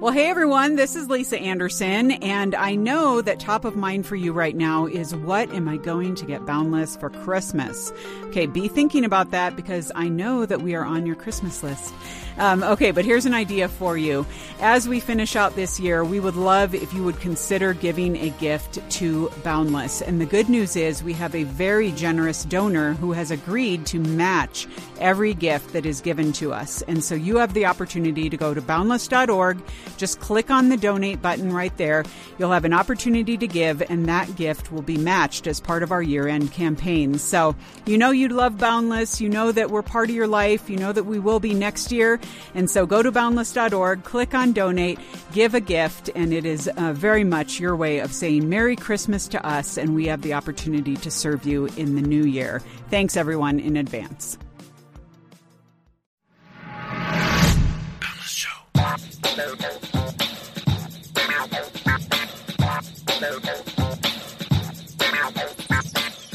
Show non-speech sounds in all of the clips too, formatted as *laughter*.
Well, hey everyone, this is Lisa Anderson, and I know that top of mind for you right now is what am I going to get Boundless for Christmas? Okay, be thinking about that because I know that we are on your Christmas list. Um, okay, but here's an idea for you. As we finish out this year, we would love if you would consider giving a gift to Boundless. And the good news is we have a very generous donor who has agreed to match every gift that is given to us. And so you have the opportunity to go to boundless.org just click on the donate button right there. You'll have an opportunity to give, and that gift will be matched as part of our year end campaign. So, you know you love Boundless. You know that we're part of your life. You know that we will be next year. And so, go to boundless.org, click on donate, give a gift, and it is uh, very much your way of saying Merry Christmas to us, and we have the opportunity to serve you in the new year. Thanks, everyone, in advance.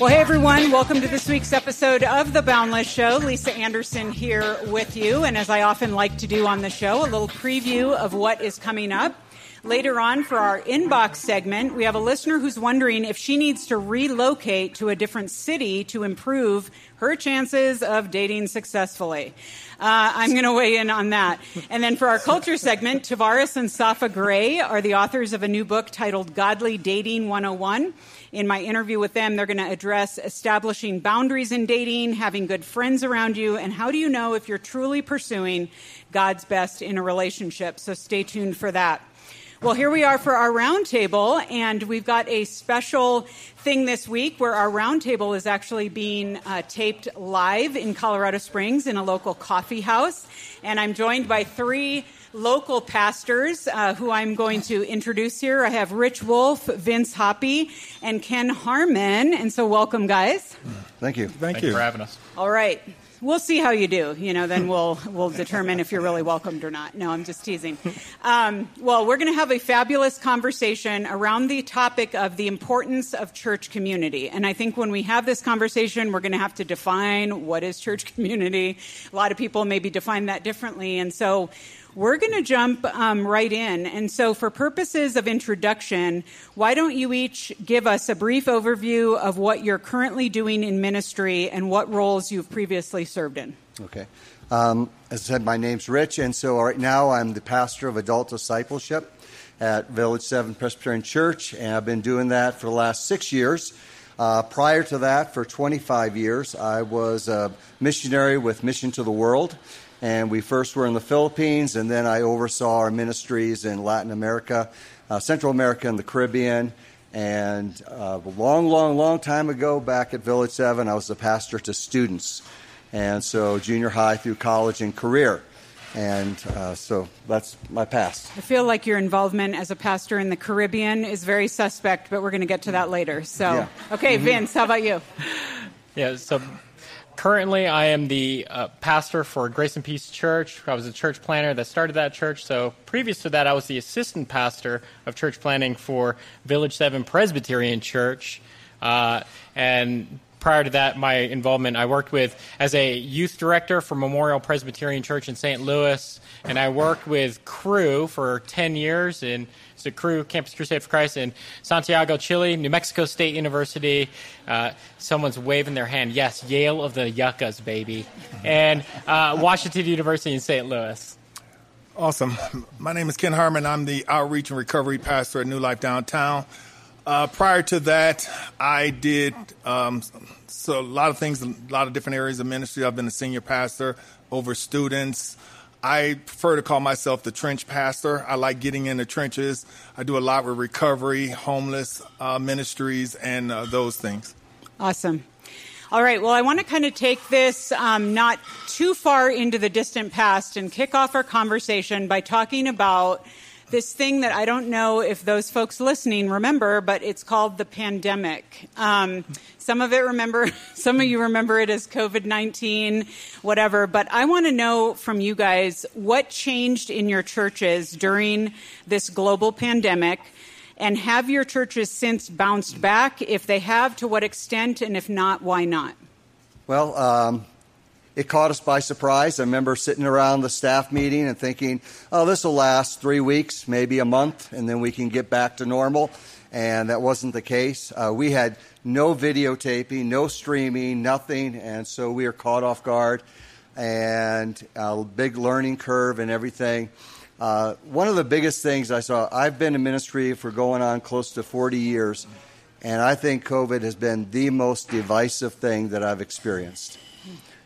Well, hey everyone, welcome to this week's episode of The Boundless Show. Lisa Anderson here with you, and as I often like to do on the show, a little preview of what is coming up. Later on, for our inbox segment, we have a listener who's wondering if she needs to relocate to a different city to improve her chances of dating successfully. Uh, I'm going to weigh in on that. And then for our culture segment, Tovares and Safa Grey are the authors of a new book titled Godly Dating 101. In my interview with them, they're going to address establishing boundaries in dating, having good friends around you, and how do you know if you're truly pursuing God's best in a relationship. So stay tuned for that. Well, here we are for our roundtable, and we've got a special thing this week where our roundtable is actually being uh, taped live in Colorado Springs in a local coffee house. And I'm joined by three local pastors uh, who I'm going to introduce here. I have Rich Wolf, Vince Hoppy, and Ken Harmon. And so, welcome, guys. Thank you. Thank, Thank you for having us. All right we'll see how you do. You know, then we'll we'll determine if you're really welcomed or not. No, I'm just teasing. Um, well, we're going to have a fabulous conversation around the topic of the importance of church community. And I think when we have this conversation, we're going to have to define what is church *laughs* community. A lot of people maybe define that differently, and so we're going to jump um, right in. And so, for purposes of introduction, why don't you each give us a brief overview of what you're currently doing in ministry and what roles you've previously served in? Okay. Um, as I said, my name's Rich, and so right now I'm the pastor of adult discipleship at Village 7 Presbyterian Church, and I've been doing that for the last six years. Uh, prior to that, for 25 years, I was a missionary with Mission to the World, and we first were in the Philippines, and then I oversaw our ministries in Latin America, uh, Central America, and the Caribbean. And uh, a long, long, long time ago, back at Village 7, I was the pastor to students. And so junior high through college and career. And uh, so that's my past. I feel like your involvement as a pastor in the Caribbean is very suspect, but we're going to get to that later. So, yeah. okay, mm-hmm. Vince, how about you? Yeah, so currently I am the uh, pastor for Grace and Peace Church. I was a church planter that started that church. So previous to that, I was the assistant pastor of church planting for Village 7 Presbyterian Church. Uh, and prior to that, my involvement, I worked with as a youth director for Memorial Presbyterian Church in St. Louis, and I worked with Cru for 10 years in the Cru Campus Crusade for Christ in Santiago, Chile, New Mexico State University. Uh, someone's waving their hand. Yes, Yale of the Yuccas, baby. And uh, Washington University in St. Louis. Awesome. My name is Ken Harmon. I'm the outreach and recovery pastor at New Life Downtown. Uh, prior to that, I did um, so a lot of things, a lot of different areas of ministry. I've been a senior pastor over students. I prefer to call myself the trench pastor. I like getting in the trenches. I do a lot with recovery, homeless uh, ministries, and uh, those things. Awesome. All right. Well, I want to kind of take this um, not too far into the distant past and kick off our conversation by talking about this thing that I don't know if those folks listening remember, but it's called the pandemic. Um, some of it remember, *laughs* some of you remember it as COVID 19, whatever. But I want to know from you guys what changed in your churches during this global pandemic. And have your churches since bounced back? If they have, to what extent? And if not, why not? Well, um, it caught us by surprise. I remember sitting around the staff meeting and thinking, oh, this will last three weeks, maybe a month, and then we can get back to normal. And that wasn't the case. Uh, we had no videotaping, no streaming, nothing, and so we were caught off guard and a big learning curve and everything. Uh, one of the biggest things I saw, I've been in ministry for going on close to 40 years, and I think COVID has been the most divisive thing that I've experienced.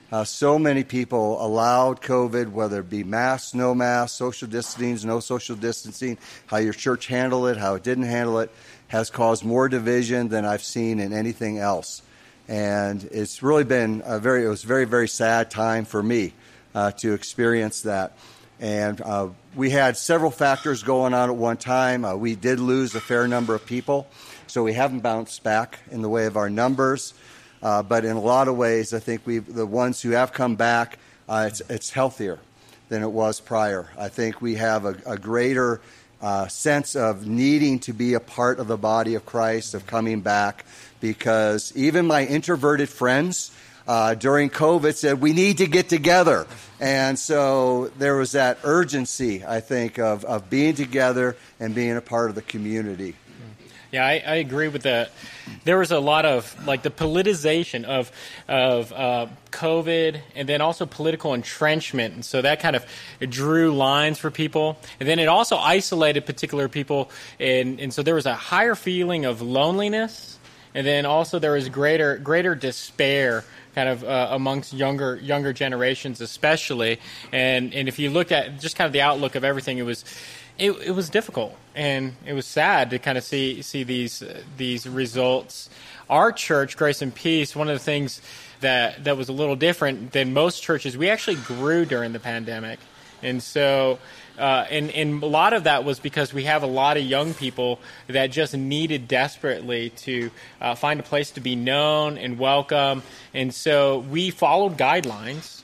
Uh, so many people allowed COVID, whether it be mask, no mask, social distancing, no social distancing, how your church handled it, how it didn't handle it, has caused more division than I've seen in anything else. And it's really been a very, it was a very, very sad time for me uh, to experience that. And uh, we had several factors going on at one time. Uh, we did lose a fair number of people, so we haven't bounced back in the way of our numbers. Uh, but in a lot of ways, I think we the ones who have come back, uh, it's, it's healthier than it was prior. I think we have a, a greater uh, sense of needing to be a part of the body of Christ, of coming back, because even my introverted friends uh, during COVID said, we need to get together. And so there was that urgency, I think, of, of being together and being a part of the community. Yeah, I, I, agree with that. There was a lot of like the politicization of of uh, COVID, and then also political entrenchment, and so that kind of drew lines for people. And then it also isolated particular people, and and so there was a higher feeling of loneliness, and then also there was greater greater despair kind of uh, amongst younger younger generations especially and and if you look at just kind of the outlook of everything it was it, it was difficult and it was sad to kind of see see these uh, these results. Our church, Grace and Peace, one of the things that that was a little different than most churches, we actually grew during the pandemic, and so. Uh, and, and a lot of that was because we have a lot of young people that just needed desperately to uh, find a place to be known and welcome. And so we followed guidelines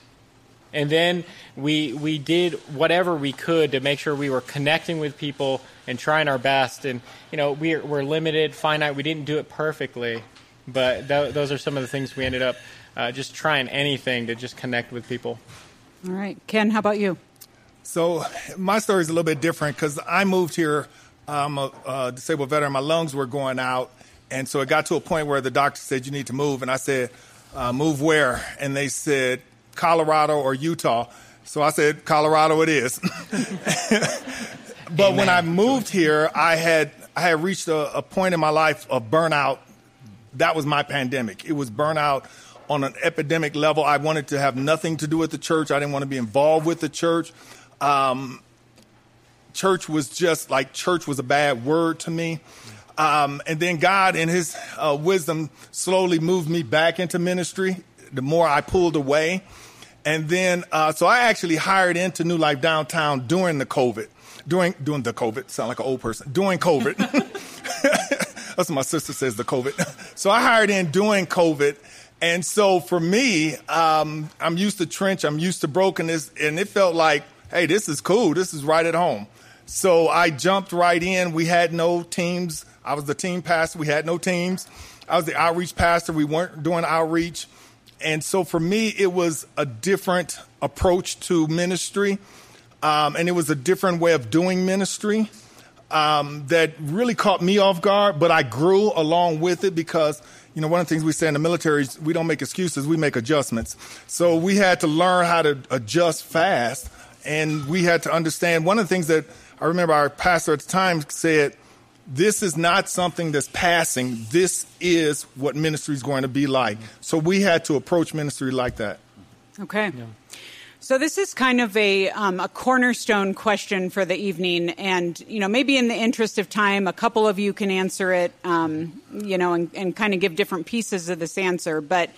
and then we we did whatever we could to make sure we were connecting with people and trying our best. And you know, we're we're limited, finite. We didn't do it perfectly, but th- those are some of the things we ended up uh, just trying anything to just connect with people. All right, Ken, how about you? So my story is a little bit different because I moved here. I'm a, a disabled veteran. My lungs were going out, and so it got to a point where the doctor said you need to move, and I said, uh, "Move where?" And they said, Colorado or Utah. So I said, Colorado it is. *laughs* but Amen. when I moved here, I had I had reached a, a, point in my life of burnout. That was my pandemic. It was burnout on an epidemic level. I wanted to have nothing to do with the church. I didn't want to be involved with the church. Um, church was just like church was a bad word to me. Um, and then God, in His uh, wisdom, slowly moved me back into ministry. The more I pulled away, and then, uh, so I actually hired into New Life Downtown during the COVID, during, during the COVID, sound like an old person, during COVID. *laughs* That's what my sister says, the COVID. *laughs* So I hired in during COVID. And so for me, um, I'm used to trench, I'm used to brokenness, and it felt like, hey, this is cool. This is right at home. So I jumped right in. We had no teams. I was the team pastor. We had no teams. I was the outreach pastor. We weren't doing outreach. And so for me, it was a different approach to ministry. Um, and it was a different way of doing ministry um, that really caught me off guard, but I grew along with it because, you know, one of the things we say in the military is we don't make excuses, we make adjustments. So we had to learn how to adjust fast. And we had to understand one of the things that I remember our pastor at the time said, this is not something that's passing. This is what ministry is going to be like. So we had to approach ministry like that. Okay. Yeah. So this is kind of a um, a cornerstone question for the evening, and you know maybe in the interest of time, a couple of you can answer it, um, you know, and, and kind of give different pieces of this answer. But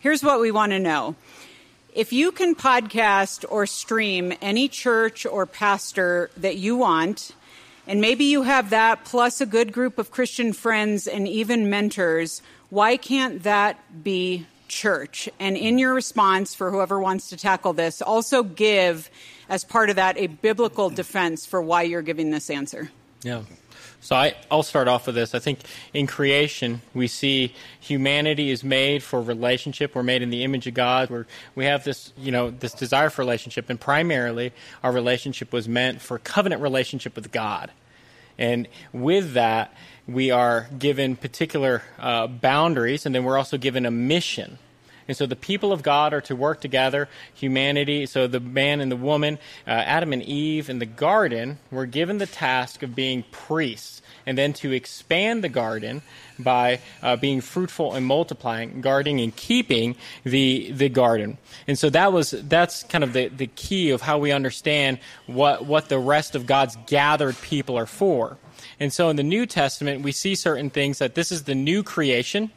here's what we want to know: if you can podcast or stream any church or pastor that you want and maybe you have that plus a good group of Christian friends and even mentors. Why can't that be church? And in your response, for whoever wants to tackle this, also give, as part of that, a biblical defense for why you're giving this answer. Yeah. So I, will start off with this. I think in creation, we see humanity is made for relationship. We're made in the image of God. We're, we have this, you know, this desire for relationship, and primarily our relationship was meant for covenant relationship with God. And with that, we are given particular uh, boundaries, and then we're also given a mission. And so the people of God are to work together, humanity, so the man and the woman, uh, Adam and Eve in the garden were given the task of being priests and then to expand the garden by uh, being fruitful and multiplying, guarding and keeping the the garden. And so that was that's kind of the, the key of how we understand what what the rest of God's gathered people are for. And so in the New Testament, we see certain things that this is the new creation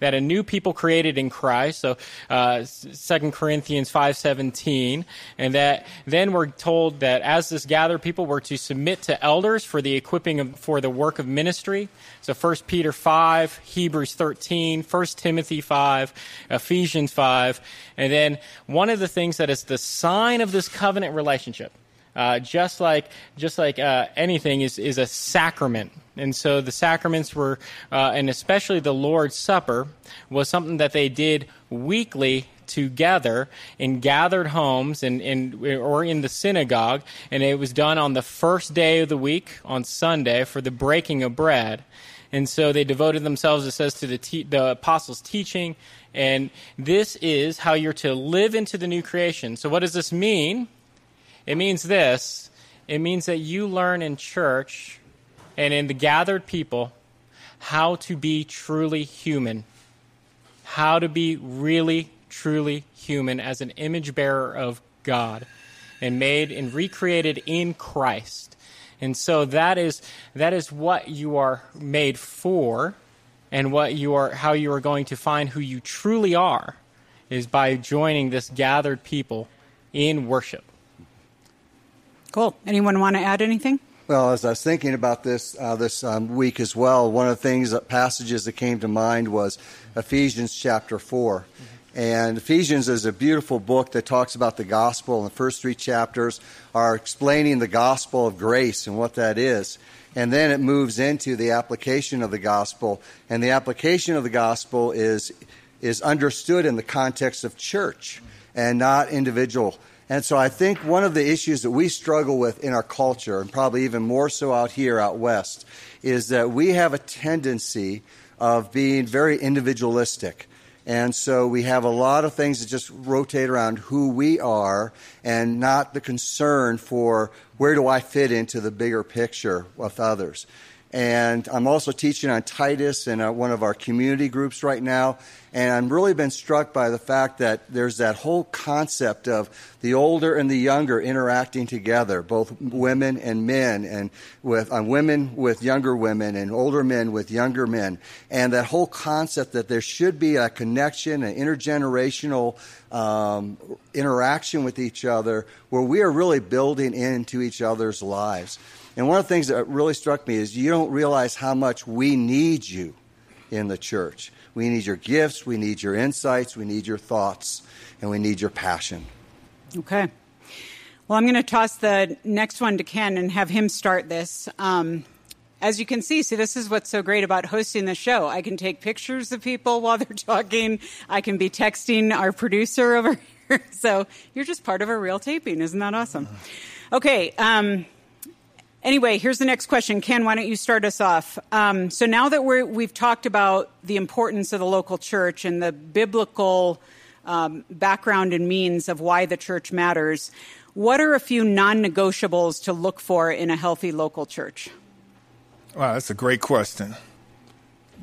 that a new people created in Christ. So, uh, Second Corinthians five seventeen, and that then we're told that as this gathered people, we're to submit to elders for the equipping of, for the work of ministry. So, First Peter five, Hebrews 13, 1 Timothy five, Ephesians five, and then one of the things that is the sign of this covenant relationship. Uh, just like just like uh, anything is is a sacrament and so the sacraments were, uh, and especially the Lord's Supper, was something that they did weekly together in gathered homes and, and or in the synagogue, and it was done on the first day of the week on Sunday for the breaking of bread. And so they devoted themselves, it says, to the, te- the apostles' teaching. And this is how you're to live into the new creation. So, what does this mean? It means this it means that you learn in church and in the gathered people how to be truly human, how to be really, truly human as an image bearer of God and made and recreated in Christ. And so that is that is what you are made for and what you are how you are going to find who you truly are is by joining this gathered people in worship. Cool. Anyone want to add anything? Well, as I was thinking about this uh, this um, week as well, one of the things that passages that came to mind was Ephesians chapter 4 mm-hmm. And Ephesians is a beautiful book that talks about the gospel. And the first three chapters are explaining the gospel of grace and what that is. And then it moves into the application of the gospel. And the application of the gospel is, is understood in the context of church and not individual and so I think one of the issues that we struggle with in our culture, and probably even more so out here out west, is that we have a tendency of being very individualistic. And so we have a lot of things that just rotate around who we are and not the concern for where do I fit into the bigger picture with others. And I'm also teaching on Titus in uh, one of our community groups right now. And I've really been struck by the fact that there's that whole concept of the older and the younger interacting together, both women and men, and with uh, women with younger women and older men with younger men. And that whole concept that there should be a connection, an intergenerational um, interaction with each other where we are really building into each other's lives. And one of the things that really struck me is you don't realize how much we need you in the church. We need your gifts, we need your insights, we need your thoughts, and we need your passion. Okay. Well, I'm going to toss the next one to Ken and have him start this. Um, as you can see, see, this is what's so great about hosting the show. I can take pictures of people *laughs* while they're talking. I can be texting our producer over *laughs* here. So you're just part of a real taping. Isn't that awesome? Okay. Um, Anyway, here's the next question. Ken, why don't you start us off? Um, so now that we have talked about the importance of the local church and the biblical um, background and means of why the church matters, what are a few non negotiables to look for in a healthy local church? Wow, that's a great question.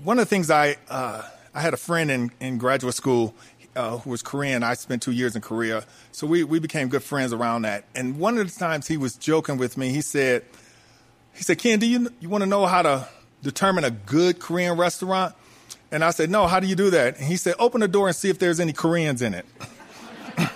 One of the things I, uh, I had a friend in, in graduate school uh, who was Korean. I spent two years in Korea. So we, we became good friends around that. And one of the times he was joking with me, he said, he said, Ken, do you, you want to know how to determine a good Korean restaurant? And I said, no, how do you do that? And he said, open the door and see if there's any Koreans in it. *laughs*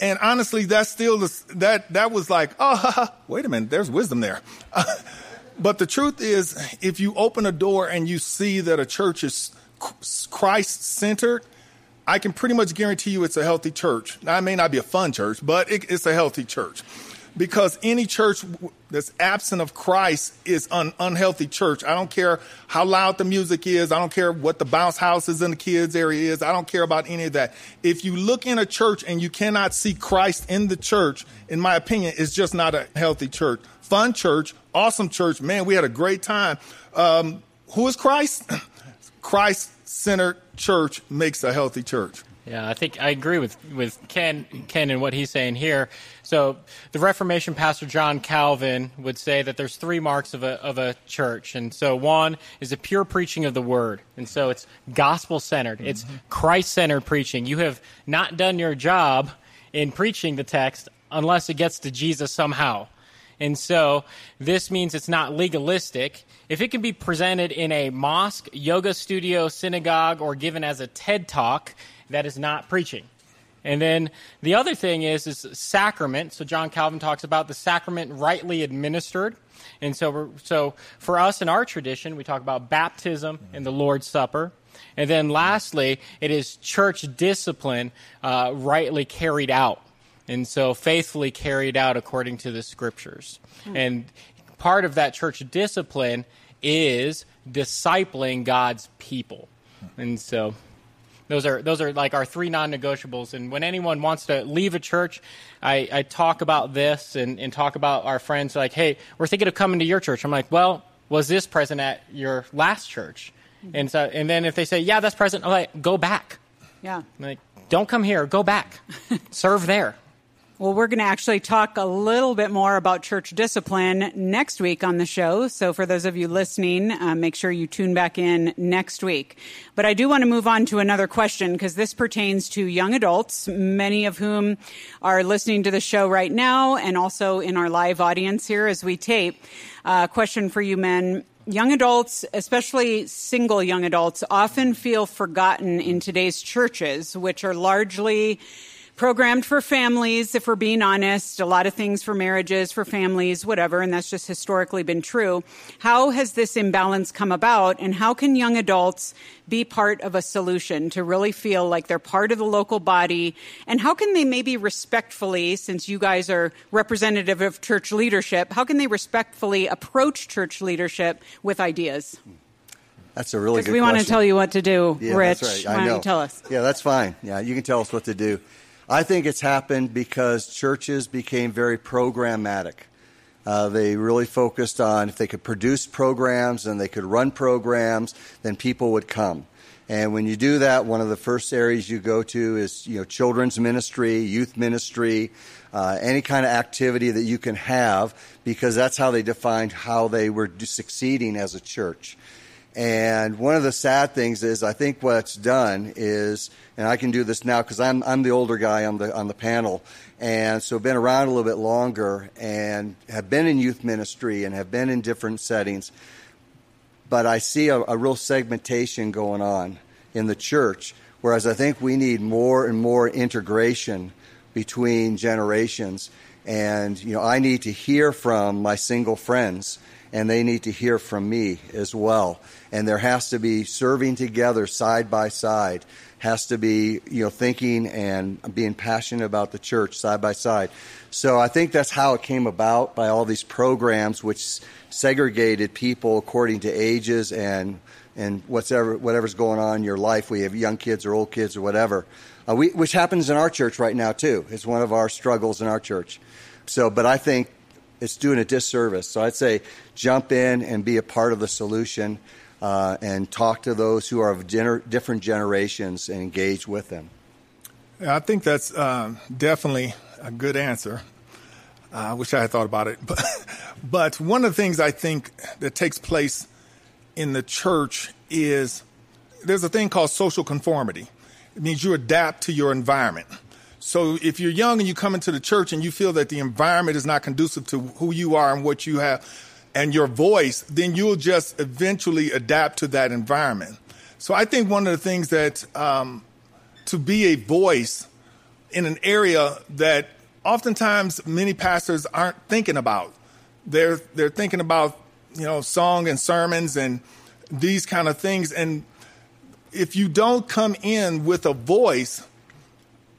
and honestly, that's still, the, that, that was like, oh, wait a minute, there's wisdom there. *laughs* but the truth is, if you open a door and you see that a church is Christ centered, I can pretty much guarantee you it's a healthy church. Now, it may not be a fun church, but it, it's a healthy church. because any church that's absent of Christ is an unhealthy church. I don't care how loud the music is. I don't care what the bounce houses in the kids area is. I don't care about any of that. If you look in a church and you cannot see Christ in the church, in my opinion, it's just not a healthy church. Fun church, awesome church. Man, we had a great time. Um, who is Christ? *clears throat* Christ centered church makes a healthy church. Yeah, I think I agree with, with Ken Ken and what he's saying here. So the Reformation pastor John Calvin would say that there's three marks of a of a church. And so one is a pure preaching of the word. And so it's gospel centered. Mm-hmm. It's Christ centered preaching. You have not done your job in preaching the text unless it gets to Jesus somehow. And so this means it's not legalistic. If it can be presented in a mosque, yoga studio, synagogue, or given as a TED talk, that is not preaching. And then the other thing is is sacrament. So John Calvin talks about the sacrament rightly administered. And so so for us in our tradition, we talk about baptism and the Lord's Supper. And then lastly, it is church discipline uh, rightly carried out. And so faithfully carried out according to the scriptures. Hmm. And part of that church discipline is discipling God's people. And so those are those are like our three non-negotiables. And when anyone wants to leave a church, I, I talk about this and, and talk about our friends like, hey, we're thinking of coming to your church. I'm like, well, was this present at your last church? And so and then if they say, yeah, that's present, I'm like, go back. Yeah. I'm like, don't come here, go back. *laughs* Serve there. Well, we're going to actually talk a little bit more about church discipline next week on the show. So, for those of you listening, uh, make sure you tune back in next week. But I do want to move on to another question because this pertains to young adults, many of whom are listening to the show right now and also in our live audience here as we tape. Uh, question for you men young adults, especially single young adults, often feel forgotten in today's churches, which are largely programmed for families, if we're being honest, a lot of things for marriages, for families, whatever, and that's just historically been true. How has this imbalance come about, and how can young adults be part of a solution to really feel like they're part of the local body? And how can they maybe respectfully, since you guys are representative of church leadership, how can they respectfully approach church leadership with ideas? That's a really good question. we question. want to tell you what to do, yeah, Rich. That's right. Why know. tell us? Yeah, that's fine. Yeah, you can tell us what to do. I think it's happened because churches became very programmatic. Uh, they really focused on if they could produce programs and they could run programs, then people would come. And when you do that, one of the first areas you go to is you know children's ministry, youth ministry, uh, any kind of activity that you can have, because that's how they defined how they were succeeding as a church. And one of the sad things is, I think what's done is, and I can do this now because I'm I'm the older guy on the on the panel, and so been around a little bit longer and have been in youth ministry and have been in different settings. But I see a, a real segmentation going on in the church, whereas I think we need more and more integration between generations. And you know, I need to hear from my single friends and they need to hear from me as well. And there has to be serving together side by side, has to be, you know, thinking and being passionate about the church side by side. So I think that's how it came about by all these programs which segregated people according to ages and and whatever whatever's going on in your life. We have young kids or old kids or whatever, uh, we, which happens in our church right now too. It's one of our struggles in our church. So, but I think it's doing a disservice. So I'd say jump in and be a part of the solution uh, and talk to those who are of gener- different generations and engage with them. Yeah, I think that's uh, definitely a good answer. Uh, I wish I had thought about it. *laughs* But, but one of the things I think that takes place in the church is there's a thing called social conformity. It means you adapt to your environment. So if you're young and you come into the church and you feel that the environment is not conducive to who you are and what you have and your voice, then you'll just eventually adapt to that environment. So I think one of the things that um, to be a voice in an area that oftentimes many pastors aren't thinking about. They're they're thinking about you know song and sermons and these kind of things. And if you don't come in with a voice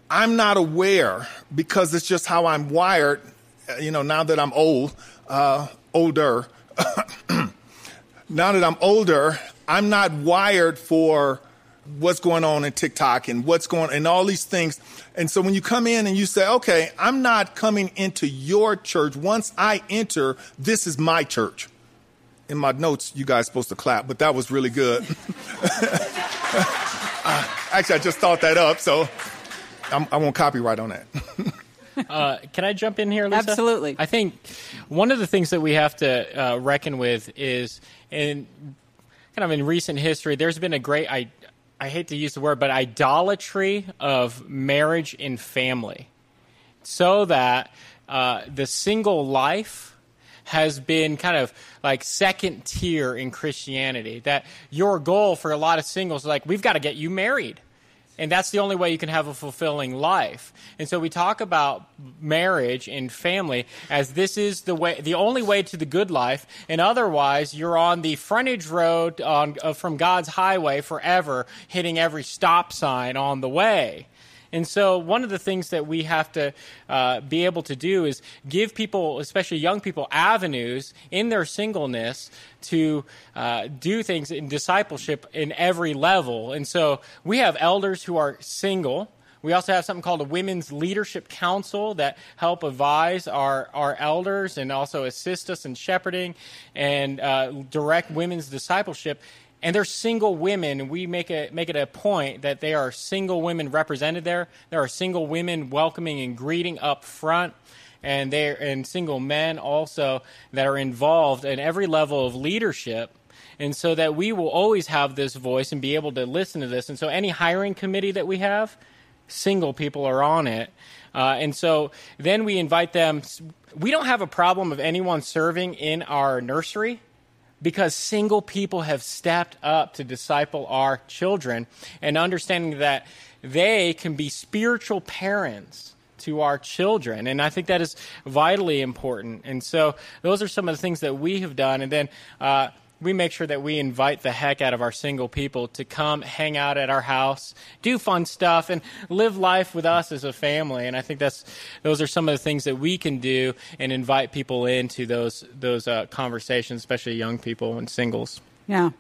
I'm not aware because it's just how I'm wired you know, now that I'm old, uh, older, *coughs* now that I'm older, I'm not wired for what's going on in TikTok and what's going and all these things. And so when you come in and you say, okay, I'm not coming into your church. Once I enter, this is my church. In my notes, you guys supposed to clap, but that was really good. *laughs* uh, actually, I just thought that up, so I'm, I will not copyright on that. *laughs* uh, can I jump in here, Lisa? Absolutely. I think one of the things that we have to uh, reckon with is in kind of in recent history, there's been a great I I hate to use the word, but idolatry of marriage and family, so that uh, the single life has been kind of like second tier in Christianity. That your goal for a lot of singles like, we've got to get you married and that's the only way you can have a fulfilling life. And so we talk about marriage and family as this is the way, the only way to the good life, and otherwise you're on the frontage road on, uh, from God's highway forever, hitting every stop sign on the way. And so, one of the things that we have to uh, be able to do is give people, especially young people, avenues in their singleness to uh, do things in discipleship in every level. And so, we have elders who are single. We also have something called a Women's Leadership Council that help advise our, our elders and also assist us in shepherding and uh, direct women's discipleship and they're single women. We make it make it a point that they are single women represented there. There are single women welcoming and greeting up front, and they and single men also that are involved in every level of leadership. And so that we will always have this voice and be able to listen to this. And so any hiring committee that we have, single people are on it. Uh, and so then we invite them. We don't have a problem of anyone serving in our nursery because single people have stepped up to disciple our children and understanding that they can be spiritual parents to our children. And I think that is vitally important. And so those are some of the things that we have done. And then, uh, we make sure that we invite the heck out of our single people to come hang out at our house, do fun stuff, and live life with us as a family. And I think that's those are some of the things that we can do and invite people into those those uh, conversations, especially young people and singles. Yeah.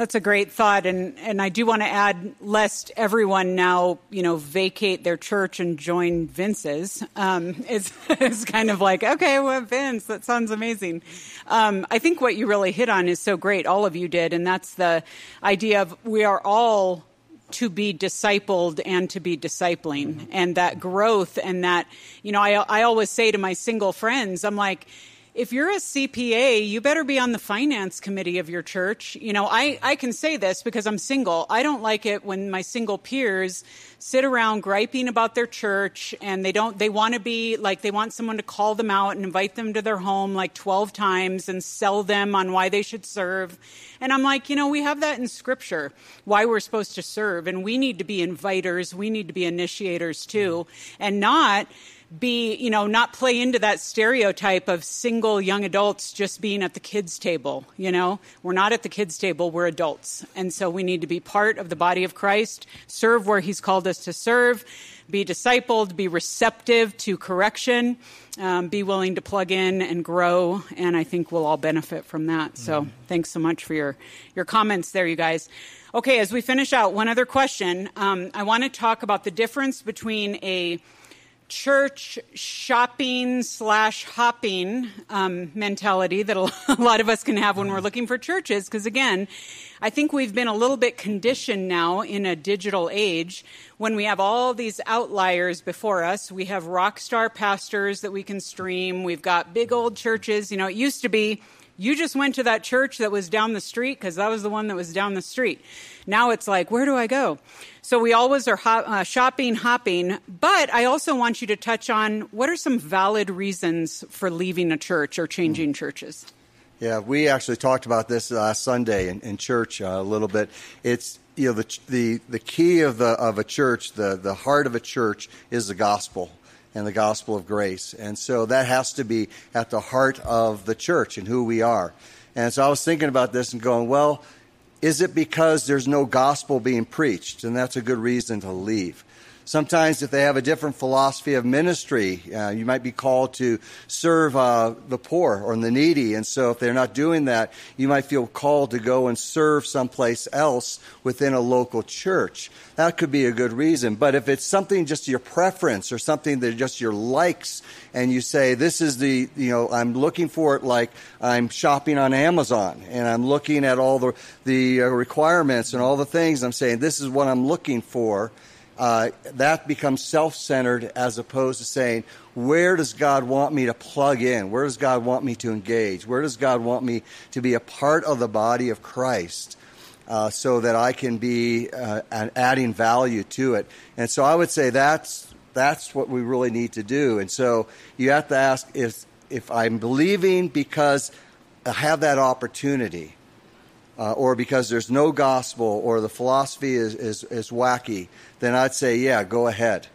That's a great thought, and and I do want to add, lest everyone now you know vacate their church and join Vince's. Um, *laughs* it's it's kind of like okay, well, Vince, that sounds amazing. Um, I think what you really hit on is so great. All of you did, and that's the idea of we are all to be discipled and to be discipling, and that growth, and that you know, I I always say to my single friends, I'm like if you're a CPA, you better be on the finance committee of your church. You know, I, I can say this because I'm single. I don't like it when my single peers sit around griping about their church and they don't, they want to be like, they want someone to call them out and invite them to their home like 12 times and sell them on why they should serve. And I'm like, you know, we have that in scripture, why we're supposed to serve. And we need to be inviters. We need to be initiators too. And not, be, you know, not play into that stereotype of single young adults just being at the kids' table. You know, we're not at the kids' table, we're adults. And so we need to be part of the body of Christ, serve where He's called us to serve, be discipled, be receptive to correction, um, be willing to plug in and grow. And I think we'll all benefit from that. So mm-hmm. thanks so much for your, your comments there, you guys. Okay, as we finish out, one other question. Um, I want to talk about the difference between a church shopping slash hopping um, mentality that a *laughs* lot of us can have when we're looking for churches. Because again, I think we've been a little bit conditioned now in a digital age when we have all these outliers before us. We have rock star pastors that we can stream. We've got big old churches. You know, it used to be you just went to that church that was down the street because that was the one that was down the street. Now it's like, where do I go? So we always are ho- uh, shopping, hopping. But I also want you to touch on what are some valid reasons for leaving a church or changing churches? Yeah, we actually talked about this last Sunday in, in church uh, a little bit. It's you know the the the key of the of a church, the the heart of a church is the gospel and the gospel of grace. And so that has to be at the heart of the church and who we are. And so I was thinking about this and going, well, is it because there's no gospel being preached? And that's a good reason to leave. Sometimes, if they have a different philosophy of ministry, uh, you might be called to serve uh, the poor or the needy. And so, if they're not doing that, you might feel called to go and serve someplace else within a local church. That could be a good reason. But if it's something just your preference or something that just your likes, and you say, This is the, you know, I'm looking for it like I'm shopping on Amazon and I'm looking at all the, the uh, requirements and all the things, I'm saying, This is what I'm looking for uh, that becomes self centered as opposed to saying, where does God want me to plug in? Where does God want me to engage? Where does God want me to be a part of the body of Christ? Uh, so that I can be uh, adding value to it. And so I would say that's that's what we really need to do. And so you have to ask if if I'm believing because I have that opportunity, uh, or because there's no gospel, or the philosophy is, is, is wacky, then I'd say, yeah, go ahead.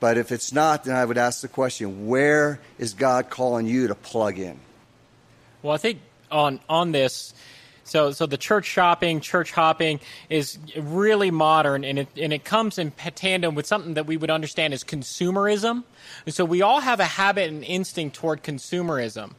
But if it's not, then I would ask the question, where is God calling you to plug in? Well, I think on on this, so so the church shopping, church hopping is really modern, and it and it comes in tandem with something that we would understand as consumerism. And so we all have a habit and instinct toward consumerism,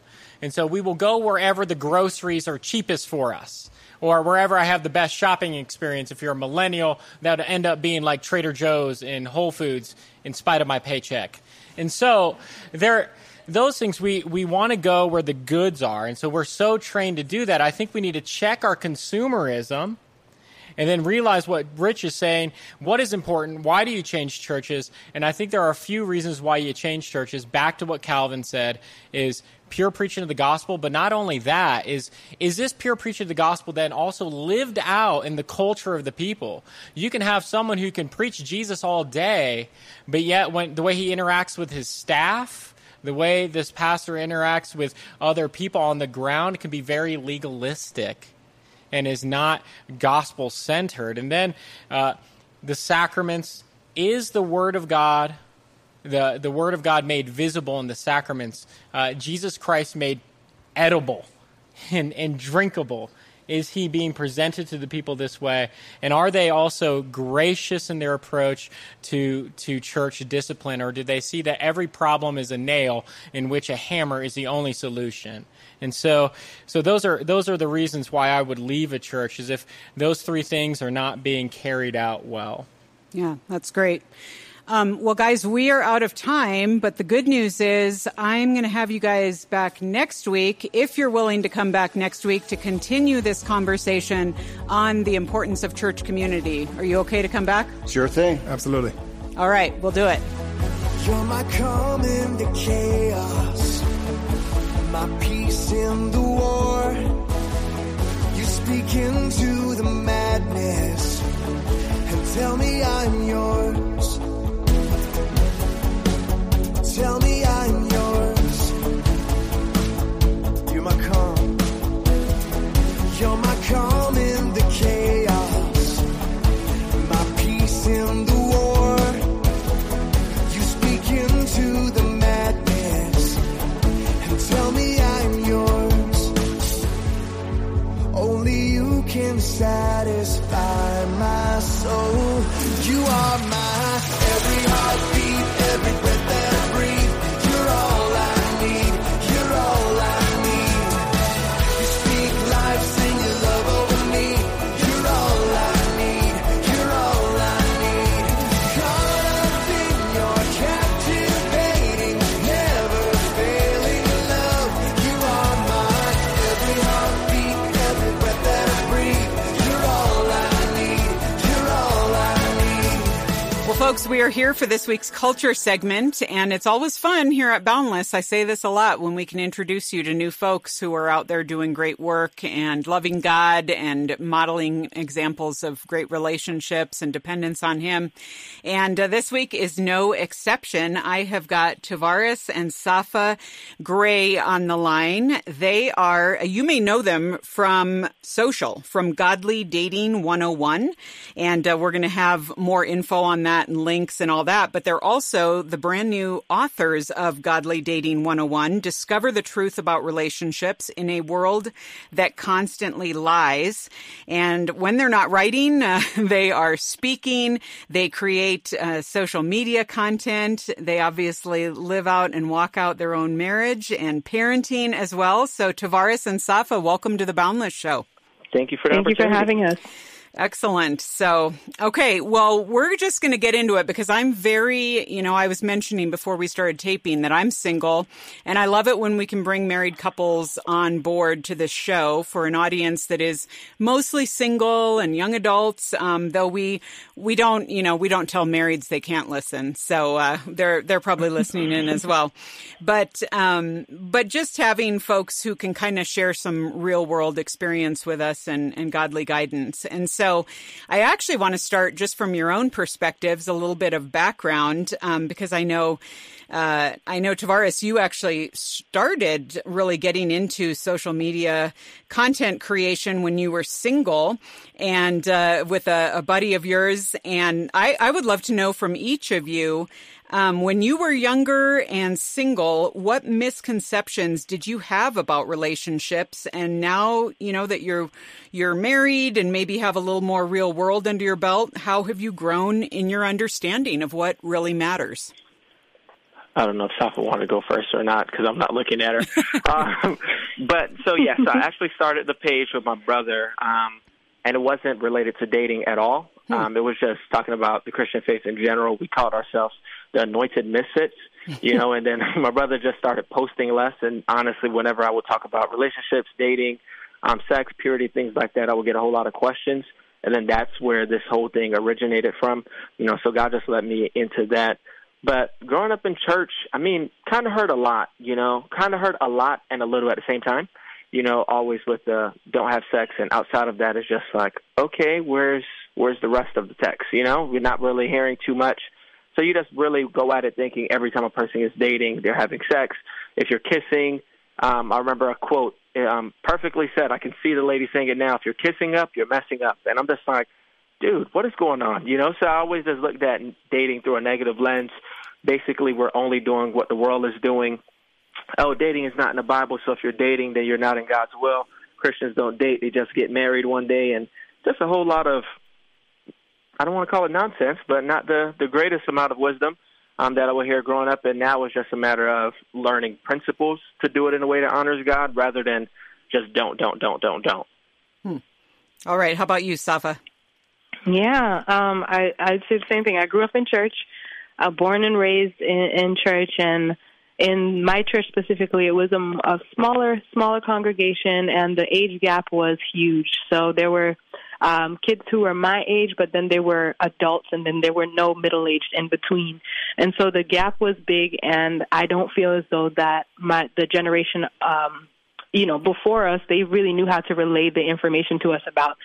and so we will go wherever the groceries are cheapest for us or wherever I have the best shopping experience. If you're a millennial, that would end up being like Trader Joe's and Whole Foods in spite of my paycheck. And so there those things we, we want to go where the goods are. And so we're so trained to do that. I think we need to check our consumerism and then realize what Rich is saying. What is important? Why do you change churches? And I think there are a few reasons why you change churches. Back to what Calvin said is pure preaching of the gospel, but not only that, is, is this pure preaching of the gospel then also lived out in the culture of the people? You can have someone who can preach Jesus all day, but yet when the way he interacts with his staff, the way this pastor interacts with other people on the ground can be very legalistic and is not gospel centered. And then uh, the sacraments is the word of God the, the Word of God made visible in the sacraments, uh, Jesus Christ made edible and, and drinkable. Is he being presented to the people this way? And are they also gracious in their approach to, to church discipline? Or do they see that every problem is a nail in which a hammer is the only solution? And so, so those are, those are the reasons why I would leave a church, is if those three things are not being carried out well. Yeah, that's great. Um, well, guys, we are out of time, but the good news is I'm going to have you guys back next week if you're willing to come back next week to continue this conversation on the importance of church community. Are you okay to come back? Sure thing. Absolutely. All right, we'll do it. You're my calm in the chaos, my peace in the war. You speak into the madness and tell me I'm yours. Satisfy my soul. You are my every heartbeat, folks, we are here for this week's culture segment, and it's always fun here at Boundless. I say this a lot when we can introduce you to new folks who are out there doing great work and loving God and modeling examples of great relationships and dependence on Him. And uh, this week is no exception. I have got Tovares and Safa Grey on the line. They are, you may know them from social, from Godly Dating 101. And uh, we're going to have more info on that and and links and all that, but they're also the brand new authors of Godly Dating 101 Discover the Truth About Relationships in a World That Constantly Lies. And when they're not writing, uh, *laughs* they are speaking, they create uh, social media content, they obviously live out and walk out their own marriage and parenting as well. So, Tovares and Safa, welcome to the Boundless Show. Thank you for Thank you for having us. Excellent. So, okay, well, we're just going to get into it because I'm very, you know, I was mentioning before we started taping that I'm single and I love it when we can bring married couples on board to this show for an audience that is mostly single and young adults. Um, though we, we don't, you know, we don't tell marrieds they can't listen. So, uh, they're, they're probably *laughs* listening in as well. But, um, but just having folks who can kind of share some real world experience with us and, and godly guidance. And so I actually want to start just from your own perspectives, a little bit of background, um, because I know, uh, I know Tovares, you actually started really getting into social media content creation when you were single and uh, with a, a buddy of yours. And I, I would love to know from each of you um, when you were younger and single, what misconceptions did you have about relationships? And now, you know that you're you're married and maybe have a little more real world under your belt. How have you grown in your understanding of what really matters? I don't know if Safa wanted to go first or not because I'm not looking at her. *laughs* um, but so yes, I actually started the page with my brother, um, and it wasn't related to dating at all. Um, it was just talking about the Christian faith in general. We called ourselves the Anointed Misfits, you know. and then *laughs* my brother just started posting less. And honestly, whenever I would talk about relationships, dating, um, sex, purity, things like that, I would get a whole lot of questions. And then that's where this whole thing originated from, you know. So God just let me into that. But growing up in church, I mean, kind of heard a lot, you know, kind of heard a lot and a little at the same time. You know, always with the don't have sex, and outside of that is just like, okay, where's where's the rest of the text? You know, we're not really hearing too much. So you just really go at it thinking every time a person is dating, they're having sex. If you're kissing, um, I remember a quote um, perfectly said. I can see the lady saying it now. If you're kissing up, you're messing up. And I'm just like, dude, what is going on? You know, so I always just looked at dating through a negative lens. Basically, we're only doing what the world is doing. Oh, dating is not in the Bible, so if you're dating, then you're not in God's will. Christians don't date; they just get married one day, and just a whole lot of I don't want to call it nonsense, but not the the greatest amount of wisdom um, that I would hear growing up. And now it's just a matter of learning principles to do it in a way that honors God, rather than just don't, don't, don't, don't, don't. All right. How about you, Safa? Yeah, um, I I'd say the same thing. I grew up in church, uh, born and raised in, in church, and in my church specifically, it was a, a smaller smaller congregation, and the age gap was huge. So there were um, kids who were my age, but then there were adults, and then there were no middle aged in between. And so the gap was big, and I don't feel as though that my the generation. Um, you know, before us, they really knew how to relay the information to us about